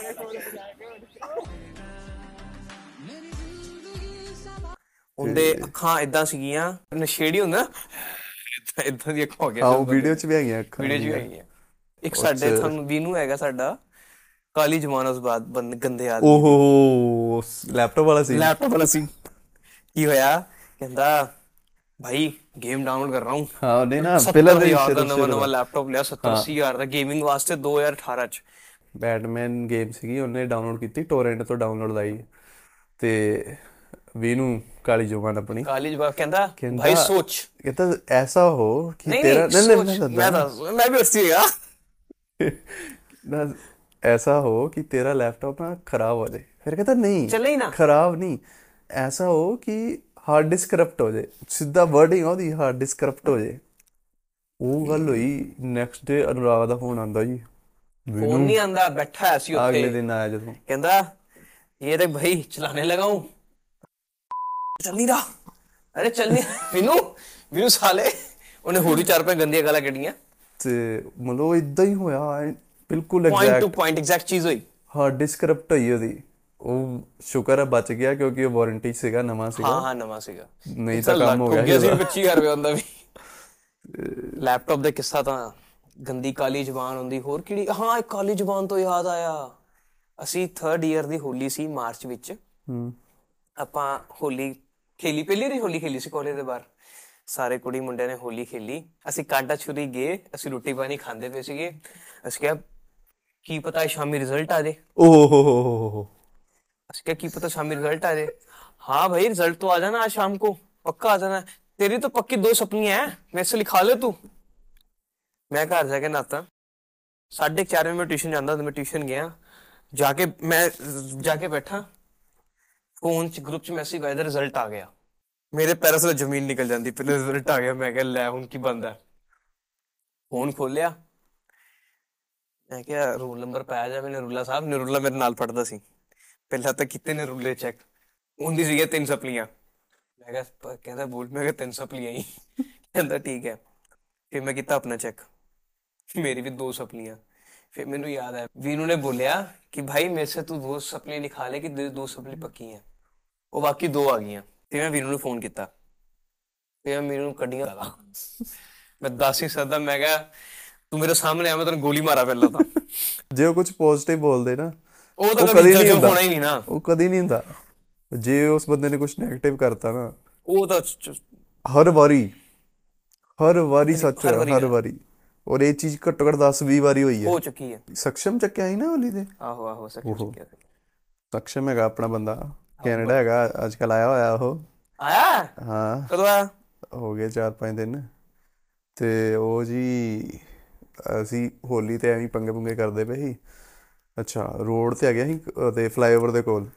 ਉਹਦੇ ਅੱਖਾਂ ਇਦਾਂ ਸੀਗੀਆਂ ਨਸ਼ੇੜੀ ਹੁੰਦਾ। ਇਦਾਂ ਇਦਾਂ ਦੀ ਅੱਖਾਂ ਹੋ ਗਿਆ ਹਾਂ ਉਹ ਵੀਡੀਓ ਚ ਵੀ ਹੈਗੀਆਂ ਅੱਖਾਂ ਵੀਡੀਓ 'ਚ ਵੀ ਹੈਗੀਆਂ। ਇੱਕ ਸਾਡੇ ਤੁਹਾਨੂੰ ਵੀਨੂ ਹੈਗਾ ਸਾਡਾ ਕਾਲੀ ਜਮਾਨ ਉਸ ਬਾਅਦ ਬੰਦ ਗੰਦੇ ਆਦਮੀ। ਓਹੋ ਲੈਪਟਾਪ ਵਾਲਾ ਸੀ। ਲੈਪਟਾਪ ਵਾਲਾ ਸੀ। ਕੀ ਹੋਇਆ? ਕਹਿੰਦਾ ਭਾਈ ਗੇਮ ਡਾਊਨਲੋਡ ਕਰ ਰਹਾ ਹੂੰ। ਹਾਂ ਉਹਨੇ ਨਾ ਪਹਿਲਾਂ ਦਾ ਵੀ ਯਾਰ ਦਾ ਨਵਾਂ ਨਵਾਂ ਲੈਪਟਾਪ ਲਿਆ 70 80 ਹਜ਼ਾਰ ਦਾ ਗੇਮਿੰਗ ਵਾਸਤੇ 2018 ਚ। ਬੈਟਮੈਨ ਗੇਮ ਸੀਗੀ ਉਹਨੇ ਡਾਊਨਲੋਡ ਕੀਤੀ ਟੋਰੈਂਟ ਤੋਂ ਡਾਊਨਲੋਡ ਲਾਈ। ਤੇ ਵੇਨੂ ਕਾਲੀ ਜੁਬਾਨ ਆਪਣੀ ਕਾਲੀ ਜੁਬਾਨ ਕਹਿੰਦਾ ਭਾਈ ਸੋਚ। ਕਹਿੰਦਾ ਐਸਾ ਹੋ ਕਿ ਤੇਰਾ ਨਹੀਂ ਨਹੀਂ ਮੈਂ ਮੈਂ ਵੀ ਹੱਸੀਗਾ ਨਾ ਐਸਾ ਹੋ ਕਿ ਤੇਰਾ ਲੈਪਟਾਪ ਨਾ ਖਰਾਬ ਹੋ ਜਾਏ ਫਿਰ ਕਹਿੰਦਾ ਨਹੀਂ ਚੱਲੇ ਹੀ ਨਾ। ਖਰਾਬ ਨਹੀਂ। ਐਸਾ ਹੋ ਕਿ ਹਾਰਡ ਡਿਸਕ ਕਰਪਟ ਹੋ ਜਾਏ ਸਿੱਧਾ ਵਰਡਿੰਗ ਉਹਦੀ ਹਾਰਡ ਡਿਸਕ ਕਰਪਟ ਹੋ ਜਾਏ ਉਹ ਗੱਲ ਹੋਈ ਨੈਕਸਟ ਡੇ ਅਨੁਰਾਗ ਦਾ ਫੋਨ ਆਂਦਾ ਜੀ। ਫੋਨ ਨਹੀਂ ਆਂਦਾ ਬੈਠਾ ਸੀ ਉੱਥੇ। ਅਗਲੇ ਦਿਨ ਆਇਆ ਜਦੋਂ। ਕਹਿੰਦਾ ਇਹ ਤੇ ਭਾਈ ਚਲਾਣੇ ਲਗਾਉਂ। ਚੱਲ ਨਹੀਂ ਰਹਾ। ਅਰੇ ਚੱਲ ਨਹੀਂ ਵਿਨੂ ਵਿਨੂ ਸਾਲੇ ਉਹਨੇ ਹੋਰ ਵੀ ਚਾਰ ਪੰਜ ਗੰਦੀਆਂ ਗਾਲਾਂ ਕੱਢੀਆਂ। ਤੇ ਮਤਲਬ ਇਦਾਂ ਹੀ ਹੋਇਆ ਬਿਲਕੁਲ exact point to point exact ਚੀਜ਼ ਹੋਈ। ਹਾਂ ਡਿਸਕ੍ਰਿਪਟ ਹੋਈ ਉਹਦੀ। ਉਹ ਸ਼ੁਕਰ ਹੈ ਬਚ ਗਿਆ ਕਿਉਂਕਿ ਉਹ ਵਾਰੰਟੀ ਸੀਗਾ ਨਵਾਂ ਸੀਗਾ। ਹਾਂ ਹਾਂ ਨਵਾਂ ਸੀਗਾ। ਨਹੀਂ ਤਾਂ ਕੰਮ ਹੋ ਗਿਆ ਸੀ 25000 ਰੁਪਏ ਹੁੰਦਾ ਵੀ। ਲੈਪਟਾਪ ਦਾ ਕਿੱਸਾ ਤਾਂ ਗੰਦੀ ਕਾਲੀ ਜ਼ਬਾਨ ਹੁੰਦੀ ਹੋਰ ਕਿਹੜੀ? ਹਾਂ ਇੱਕ ਕਾਲੀ ਜ਼ਬਾਨ ਤੋਂ ਯਾਦ ਆਇਆ। ਅਸੀਂ 3rd ਇਅਰ ਦੀ ਹੋਲੀ ਸੀ ਮਾਰਚ ਵਿੱਚ। ਹੂੰ। ਆਪਾਂ ਹੋਲੀ ਖੇਲੀ ਪਹਿਲੀ ਵਾਰੀ ਹੋਲੀ ਖੇਲੀ ਸੀ ਕਾਲਜ ਦੇ ਬਾਹਰ ਸਾਰੇ ਕੁੜੀ ਮੁੰਡਿਆਂ ਨੇ ਹੋਲੀ ਖੇਲੀ ਅਸੀਂ ਕਾਂਟਾ ਛੁਰੀ ਗਏ ਅਸੀਂ ਰੋਟੀ ਪਾਣੀ ਖਾਂਦੇ ਪਏ ਸੀਗੇ ਅਸੀਂ ਕਿਹਾ ਕੀ ਪਤਾ ਸ਼ਾਮੀ ਰਿਜ਼ਲਟ ਆ ਜੇ ਓਹ ਹੋ ਹੋ ਹੋ ਹੋ ਅਸੀਂ ਕਿਹਾ ਕੀ ਪਤਾ शामी रिजल्ट आ जाए हाँ भाई रिजल्ट तो आ जाना आज शाम को पक्का आ जाना तेरी तो पक्की दो सपनी है मेरे से लिखा ले तू मैं घर जाके नहाता साढ़े चार बजे मैं ट्यूशन जाता तो मैं ट्यूशन गया जाके मैं जाके बैठा फोन च ग्रुप च मैसेज आया रिजल्ट आ गया मेरे पैरों से जमीन निकल जाती पहले रिजल्ट आ गया मैं क्या लै हुन की बंद है फोन खोलिया ਮੈਂ ਕਿਹਾ ਰੂਲ ਨੰਬਰ ਪਾਇਆ ਜਾਵੇ ਨਰੂਲਾ ਸਾਹਿਬ ਨਰੂਲਾ ਮੇਰੇ ਨਾਲ ਪੜਦਾ ਸੀ ਪਹਿਲਾਂ ਤਾਂ ਕਿਤੇ ਨੇ ਰੂਲੇ ਚੈੱਕ ਹੁੰਦੀ ਸੀਗੇ ਤਿੰਨ ਸਪਲੀਆਂ ਮੈਂ ਕਿਹਾ ਪ- ਕਹਿੰਦਾ ਬੋਲ ਮੈਂ ਕਿਹਾ ਤਿੰਨ ਸਪਲੀਆਂ ਹੀ ਕਹਿੰਦਾ ਠੀਕ ਹੈ ਫਿਰ ਮੈਂ ਕੀਤਾ ਆਪਣਾ ਚੈੱਕ ਮੇਰੀ ਵੀ ਦੋ ਸਪਲੀਆਂ फिर मेनू याद है वीनू ने बोलिया कि भाई मेरे से तू दो सपली लिखा ले कि दो दो सपली पक्की हैं ਉਹ ਬਾਕੀ ਦੋ ਆ ਗਈਆਂ ਤੇ ਮੈਂ ਵੀਰੂ ਨੂੰ ਫੋਨ ਕੀਤਾ। ਤੇ ਮੈਂ ਵੀਰੂ ਨੂੰ ਕੱਢੀਆਂ। ਲਗਾ ਮੈਂ ਦੱਸ ਹੀ ਸਕਦਾ ਮੈਂ ਕਿਹਾ ਤੂੰ ਮੇਰੇ ਸਾਹਮਣੇ ਆ ਮੈਂ ਤੈਨੂੰ ਗੋਲੀ ਮਾਰਾ ਪਹਿਲਾਂ ਤਾਂ। ਜੇ ਉਹ ਕੁਝ ਪੋਜ਼ਿਟਿਵ ਬੋਲਦੇ ਨਾ ਉਹ ਤਾਂ ਕਦੀ ਨਹੀਂ ਹੋਣਾ ਹੀ ਨਹੀਂ ਨਾ। ਉਹ ਕਦੀ ਨਹੀਂ ਹੁੰਦਾ। ਜੇ ਉਸ ਬੰਦੇ ਨੇ ਕੁਝ 네ਗੇਟਿਵ ਕਰਤਾ ਨਾ। ਉਹ ਤਾਂ ਹਰ ਵਾਰੀ ਹਰ ਵਾਰੀ ਸੱਚ ਹਰ ਵਾਰੀ। ਔਰ ਇਹ ਚੀਜ਼ ਘੱਟੋ ਘੱਟ 10 20 ਵਾਰੀ ਹੋਈ ਹੈ। ਹੋ ਚੁੱਕੀ ਹੈ। ਸક્ષਮ ਚੱਕਿਆ ਹੀ ਨਾ ਹੋਲੀ ਦੇ ਆਹੋ ਆਹੋ ਸક્ષਮ ਚੱਕਿਆ ਸક્ષਮ ਹੈਗਾ ਆਪਣਾ ਬੰਦਾ। ਕੈਨੇਡਾ ਹੈਗਾ ਅੱਜ ਕੱਲ ਆਇਆ ਹੋਇਆ ਉਹ। ਆਇਆ? ਹਾਂ। ਕਦੋਂ ਆਇਆ? ਹੋ ਗਏ 4-5 ਦਿਨ। ਤੇ ਉਹ ਜੀ ਅਸੀਂ ਹੋਲੀ ਤੇ ਐਵੇਂ ਪੰਗੇ ਪੁੰਗੇ ਕਰਦੇ ਪਏ ਸੀ। ਅੱਛਾ ਰੋਡ ਤੇ ਆ ਗਿਆ ਸੀ ਤੇ ਫਲਾਈਓਵਰ ਦੇ ਕੋਲ।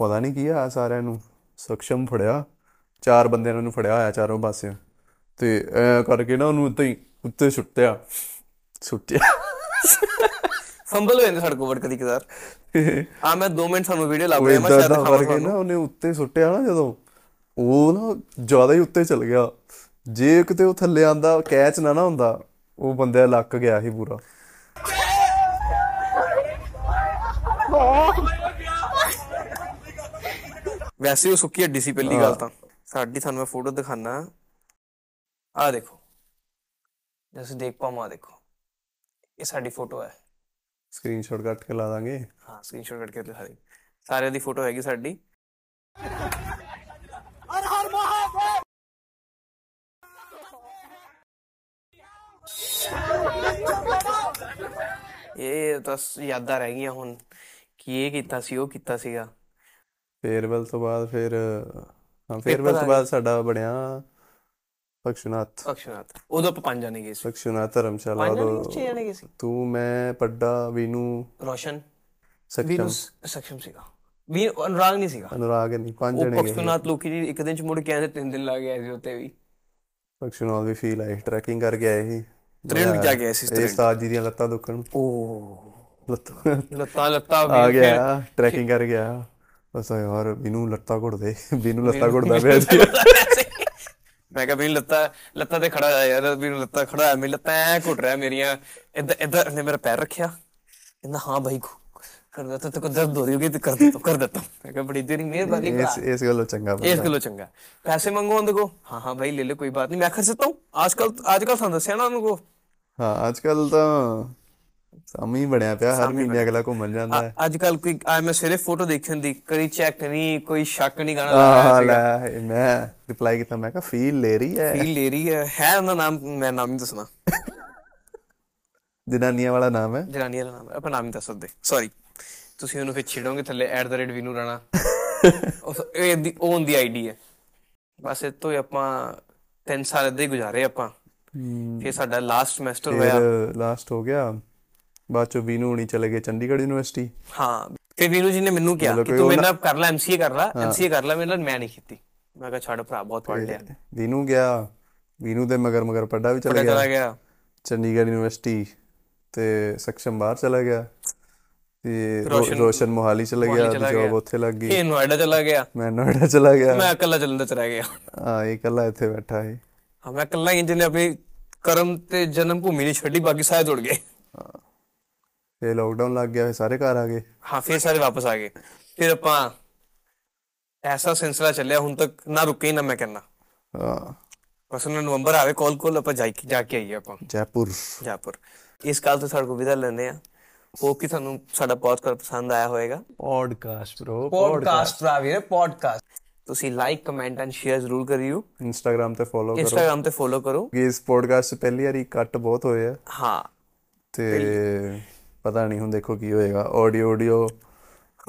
ਪਤਾ ਨਹੀਂ ਕੀ ਆ ਸਾਰਿਆਂ ਨੂੰ। ਸਖਸ਼ਮ ਫੜਿਆ। ਚਾਰ ਬੰਦਿਆਂ ਨੇ ਫੜਿਆ ਹੋਇਆ ਚਾਰੋਂ ਪਾਸਿਓਂ। ਤੇ ਐ ਕਰਕੇ ਨਾ ਉਹਨੂੰ ਉੱਤੇ ਹੀ ਉੱਤੇ ਸੁੱਟਿਆ। ਸੁੱਟਿਆ। ਫੰਬਲ ਹੋ ਜਾਂਦੇ ਸਾਡੇ ਕੋਲ ਕਦੀ ਕਦਾਰ। ਆ ਮੈਂ 2 ਮਿੰਟ ਤੁਹਾਨੂੰ ਵੀਡੀਓ ਉਹ ਰਿਹਾ ਮੈਂ ਇਦਾਂ ਸ਼ਾਇਦ ਕਰਕੇ ਨਾ ਉਹਨੇ ਉੱਤੇ ਸੁੱਟਿਆ ਨਾ ਜਦੋਂ ਉਹ ਨਾ ਜ਼ਿਆਦਾ ਹੀ ਉੱਤੇ ਚਲ ਗਿਆ। ਜੇ ਕਿਤੇ ਉਹ ਥੱਲੇ ਆਂਦਾ ਕੈਚ ਨਾ ਨਾ ਹੁੰਦਾ ਉਹ ਬੰਦਾ ਲੱਕ ਗਿਆ ਸੀ ਪੂਰਾ। ਵੈਸੇ ਉਹ ਸੁੱਕੀ ਹੱਡੀ ਸੀ ਪਹਿਲੀ ਗੱਲ ਤਾਂ। ਸਾਡੀ ਤੁਹਾਨੂੰ ਮੈਂ ਫੋਟੋ ਦਿਖਾਣਾ ਆ ਦੇਖੋ। ਜੈਸੇ ਦੇਖ ਪਾਵਾਂ ਦੇਖੋ। ਇਹ ਸਾਡੀ ਫੋਟੋ ਹੈ। ਸਕਰੀਨਸ਼ਾਟ ਕੱਟ ਕੇ ਲਾ ਦਾਂਗੇ। ਹਾਂ ਸਕਰੀਨਸ਼ਾਟ ਕਰਕੇ ਦਿਖਾ ਦੇ। ਸਾਰਿਆਂ ਦੀ ਫੋਟੋ ਹੈਗੀ ਸਾਡੀ। ਇਹ ਤਾਂ ਯਾਦਾਂ ਰਹਿ ਗਈਆਂ ਹੁਣ ਕਿ ਇਹ ਕੀਤਾ ਸੀ ਉਹ ਕੀਤਾ ਸੀਗਾ। ਫੇਅਰਵੈਲ ਤੋਂ ਬਾਅਦ ਫਿਰ ਹਾਂ ਫੇਅਰਵੈਲ ਆ ਤੋਂ ਬਾਅਦ ਸਾਡਾ ਬਣਿਆ ਪਕਸ਼ਨਾਥ ਅਕਸ਼ਨਾਥ। ਉਦੋਂ ਆਪਾਂ ਪੰਜ ਜਾਣੇ ਗਏ ਸੀ। ਪਕਸ਼ਨਾਥ ਧਰਮਸ਼ਾਲਾ ਪੰਜ ਜਾਣੇ ਉਦੋਂ ਛੇ ਜਾਣੇ ਗਏ ਸੀ। ਤੂੰ ਮੈਂ ਪੱਡਾ ਵੀਨੂ ਰੋਸ਼ਨ ਸਖਸ਼ਮ ਸક્ષਮ ਸੀਗਾ। ਵੀ ਅਨੁਰਾਗ ਨਹੀਂ ਸੀਗਾ। ਅਨੁਰਾਗ ਨਹੀਂ ਪੰਜ ਜਣੇ ਗਏ ਪਕਸ਼ਨਾਥ ਲੋਕੀ ਜੀ ਇੱਕ ਦਿਨ ਚ ਮੁੜ ਕੇ ਆਏ ਤੇ ਤਿੰਨ ਦਿਨ ਲੱਗ ਗਏ ਸੀ ਉੱਤੇ ਵੀ। ਪਕਸ਼ਨਾਥ ਵੀ ਫੀਲ ਆਈ ਟਰੈਕਿੰਗ ਕਰਕੇ ਆਏ ਸੀ। ਤ੍ਰਿੰਡ ਜਾ ਕੇ ਆਏ ਸੀ ਇਹ ਤ੍ਰਿੰਡ ਉਸਤਾਦ ਜੀ ਦੀਆਂ ਲੱਤਾਂ ਦੁਖਣ। ਓ। ਲੱਤਾਂ ਲੱਤਾਂ ਲੱਤਾਂ ਆ ਗਿਆ ਟਰੈਕਿੰਗ ਕਰ ਗਿਆ ਬਸ ਯਾਰ ਬੀਨੂ ਲੱਤਾਂ ਘੁੱਟਦੇ। ਬੀਨੂ ਲੱਤਾਂ ਘੁੱਟਦਾ ਪਿਆ ਸੀ। ਮੈਂ ਕਿਹਾ ਵੀ ਲੱਤਾਂ ਲੱਤਾਂ ਤੇ ਖੜਾ ਯਾਰ ਵੀ ਲੱਤਾਂ ਖੜਾ ਮੇਰੀ ਲੱਤਾਂ ਐ ਘੁੱਟ ਰਿਹਾ ਮੇਰੀਆਂ। ਇਦਾਂ ਇਦਾਂ ਨੇ ਮੇਰਾ ਪੈਰ ਰੱਖਿਆ। ਕਹਿੰਦਾ ਹਾਂ ਭਾਈ ਕਰਦਾ ਤਾਂ ਤੇਕੋ ਦਰਦ ਹੋ ਰਹੀ ਹੋਗੀ ਤੇ ਕਰ ਦਿੱਤਾ ਕਰ ਦਿੱਤਾ ਮੈਂ ਕਿਹਾ ਬੜੀ ਤੇਰੀ ਮਿਹਰਬਾਨੀ ਭਰਾ। ਇਸ ਇਸ ਗੱਲੋਂ ਚੰਗਾ ਇਸ ਗੱਲੋਂ ਚੰਗਾ। ਪੈਸੇ ਮੰਗੋ ਉਹਦੇ ਕੋ ਹਾਂ ਹਾਂ ਭਾਈ ਲੈ ਲੈ ਕੋਈ ਬਾਤ ਨਹੀਂ ਮੈਂ ਖਰਚ ਸਕਤਾ ਹੂੰ ਆਜਕਲ ਆਜਕਲ ਸਾਨੂੰ ਦੱਸਿਆ ਨਾ ਉਹਨੂੰ ਕੋ? ਹਾਂ ਆਜਕਲ ਤਾਂ ਸਾਮੀ ਬਣਿਆ ਪਿਆ ਹਰ ਮਹੀਨੇ ਅਗਲਾ ਘੁੰਮਣ ਜਾਂਦਾ ਹੈ। ਅੱਜ ਕੱਲ ਕੋਈ ਆ ਮੈਂ ਸਵੇਰੇ ਫੋਟੋ ਦੇਖੀ ਹੁੰਦੀ ਕਦੀ ਚੈੱਕ ਨਹੀਂ ਕੋਈ ਸ਼ੱਕ ਨਹੀਂ ਗਾਣਾ ਹਾਂ ਲਾਇਆ ਲੈ ਮੈਂ ਰਿਪਲਾਈ ਕੀਤਾ ਮੈਂ ਕਿਹਾ ਫੀਲ ਲੈ ਰਹੀ ਹੈ। ਫੀਲ ਲੈ ਰਹੀ ਹੈ। ਹੈ ਉਹਦਾ ਨਾਮ ਮੈਂ ਨਾਮ ਨਹੀਂ ਦੱਸਣਾ। ਜਨਾਨੀਆਂ ਵਾਲਾ ਨਾਮ ਹੈ। ਜਨਾਨੀਆਂ ਦਾ ਨਾਮ ਹੈ ਆਪਾਂ ਨਾਮ ਨਹੀਂ ਦੱਸ ਸਕਦੇ। ਸੌਰੀ ਤੁਸੀਂ ਉਹਨੂੰ ਫਿਰ ਛੇੜੋਗੇ ਥੱਲੇ @ਵਿਨੂ ਰਾਣਾ ਇਹ ਦੀ ਓਨ ਦੀ ਆਈਡੀ ਹੈ। ਬਸ ਇਹ ਤੋਂ ਹੀ ਆਪਾਂ 3 ਸਾਲ ਏਦਾਂ ਹੀ ਗੁਜ਼ਾਰੇ ਆਪਾਂ। ਫਿਰ ਸਾਡਾ ਲਾਸਟ ਸਮੈਸਟਰ ਹੋਇਆ। ਲਾਸਟ ਹੋ ਗਿਆ। ਬਾਅਦ ਚੋਂ ਵੀਨੂ ਹੁਣੀ ਚਲੇ ਗਏ ਚੰਡੀਗੜ੍ਹ ਯੂਨੀਵਰਸਿਟੀ। ਹਾਂ ਫਿਰ ਵੀਨੂ ਜੀ ਨੇ ਮੈਨੂੰ ਕਿਹਾ ਕਿ ਤੂੰ ਮੇਰੇ ਨਾਲ ਕਰ ਲੈ ਐਮਸੀਏ ਕਰ ਲੈ ਐਮਸੀਏ ਕਰ ਲੈ ਮੇਰੇ ਨਾਲ ਮੈਂ ਨਹੀਂ ਕੀਤੀ। ਮੈਂ ਕਿਹਾ ਛੱਡ ਭਰਾ ਬਹੁਤ ਪੜ ਲਿਆ। ਵੀਨੂ ਗਿਆ ਵੀਨੂ ਦੇ ਮਗਰ ਮਗਰ ਪੱਡਾ ਵੀ ਚਲੇ ਚਲਾ ਗਿਆ। ਗਿਆ। ਚੰਡੀਗੜ੍ਹ ਯੂਨੀਵਰਸਿਟੀ ਤੇ ਸਖਸ਼ਮ ਬਾਹਰ ਚਲਾ ਗਿਆ। ਤੇ ਰੋਸ਼ਨ- ਮੋਹਾਲੀ ਚਲਾ ਗਿਆ ਜੋਬ ਗਿਆ। ਉੱਥੇ ਲੱਗ ਗਈ। ਇਹ ਨੋਇਡਾ ਚਲਾ ਗਿਆ। ਮੈਂ ਨੋਇਡਾ ਚਲਾ ਗਿਆ। ਮੈਂ ਇਕੱਲਾ ਜਲੰਧਰ ਚ ਰਹਿ ਗਿਆ। ਹਾਂ ਇਹ ਇਕੱਲਾ ਇੱਥੇ ਬੈਠਾ ਹੈ ਹਾਂ ਮੈਂ ਇਕੱਲਾ ਹੀ ਜਿਹਨੇ ਆਪਣੀ ਕਰਮ ਤੇ ਜਨਮ ਭੂਮੀ ਨਹੀਂ ਛੱਡੀ ਬਾਕੀ ਸਾਰੇ ਜੁੜ ਗਏ। ਫੇ ਲੋਕਡਾਊਨ ਲੱਗ ਗਿਆ ਫਿਰ ਸਾਰੇ ਘਰ ਆ ਗਏ। ਹਾਂ ਫਿਰ ਸਾਰੇ ਵਾਪਸ ਆ ਗਏ। ਫਿਰ ਆਪਾਂ ਐਸਾ ਸਿਲਸਿਲਾ ਚੱਲਿਆ ਹੁਣ ਤੱਕ ਨਾ ਰੁਕੇ ਨਾ ਮੈਂ ਕਹਿੰਦਾ ਹਾਂ। ਬਸ ਉਹਨਾਂ ਨਵੰਬਰ ਆਵੇ ਕਾਲ ਕੋਲ ਆਪਾਂ ਜਾ ਕੇ ਜਾ ਕੇ ਆਈਏ ਆਪਾਂ। ਜੈਪੁਰ। ਜਾਪੁਰ। ਇਸ ਕਾਲ ਤੋਂ ਸਾਡੇ ਕੋਲ ਵਿਦਾ ਲੈਂਦੇ ਆ ਹੋਪ ਕਿ ਤੁਹਾਨੂੰ ਸਾਡਾ ਪੋਡਕਾਸਟ ਪਸੰਦ ਆਇਆ ਹੋਵੇਗਾ। ਪੋਡਕਾਸਟ ਬ్రో ਪੋਡਕਾਸਟ ਭਰਾ ਵੀਰੇ ਪੋਡਕਾਸਟ ਤੁਸੀਂ ਲਾਈਕ ਕਮੈਂਟ ਐਂਡ ਸ਼ੇਅਰ ਜ਼ਰੂਰ ਕਰਿਓ। ਇੰਸਟਾਗ੍ਰam ਤੇ ਫੋਲੋ ਕਰੋ। ਇੰਸਟਾਗ੍ਰam ਤੇ ਫੋਲੋ ਕਰੋ। ਕਿ ਇਸ ਪੋਡਕਾਸਟ ਪਹਿਲੀ ਵਾਰੀ ਕੱਟ ਬਹੁਤ ਹੋਏ ਆ। ਹਾਂ। ਤੇ ਪਤਾ ਨਹੀਂ ਹੁਣ ਦੇਖੋ ਕੀ ਹੋਏਗਾ। ਆਡੀਓ ਆਡੀਓ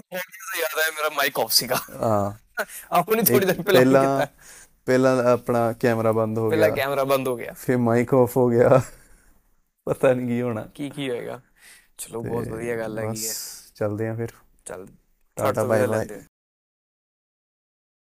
ਮੈਨੂੰ ਤਾਂ ਯਾਦ ਆਇਆ ਮੇਰਾ ਮਾਈਕ ਆਫ ਸੀਗਾ। ਹਾਂ। ਆਪਣੀ ਥੋੜੀ ਦੇਰ ਪਹਿਲਾਂ ਪਹਿਲਾਂ ਪਹਿਲਾਂ ਆਪਣਾ ਕੈਮਰਾ ਬੰਦ ਹੋ ਪਹਿਲਾਂ ਗਿਆ। ਕੈਮਰਾ ਬੰਦ ਹੋ ਗਿਆ। ਫਿਰ ਮਾਈਕ ਆਫ ਹੋ ਗਿਆ। ਪਤਾ ਨਹੀਂ ਕੀ ਹੋਣਾ। ਕੀ ਕੀ ਹੋਏਗਾ। ਚਲੋ ਬਹੁਤ ਵਧੀਆ ਗੱਲ ਹੈਗੀ ਹੈ। ਚੱਲਦੇ ਆ ਫਿਰ। ਚੱਲ ਟਾਟਾ ਬਾਏ ਬਾਏ।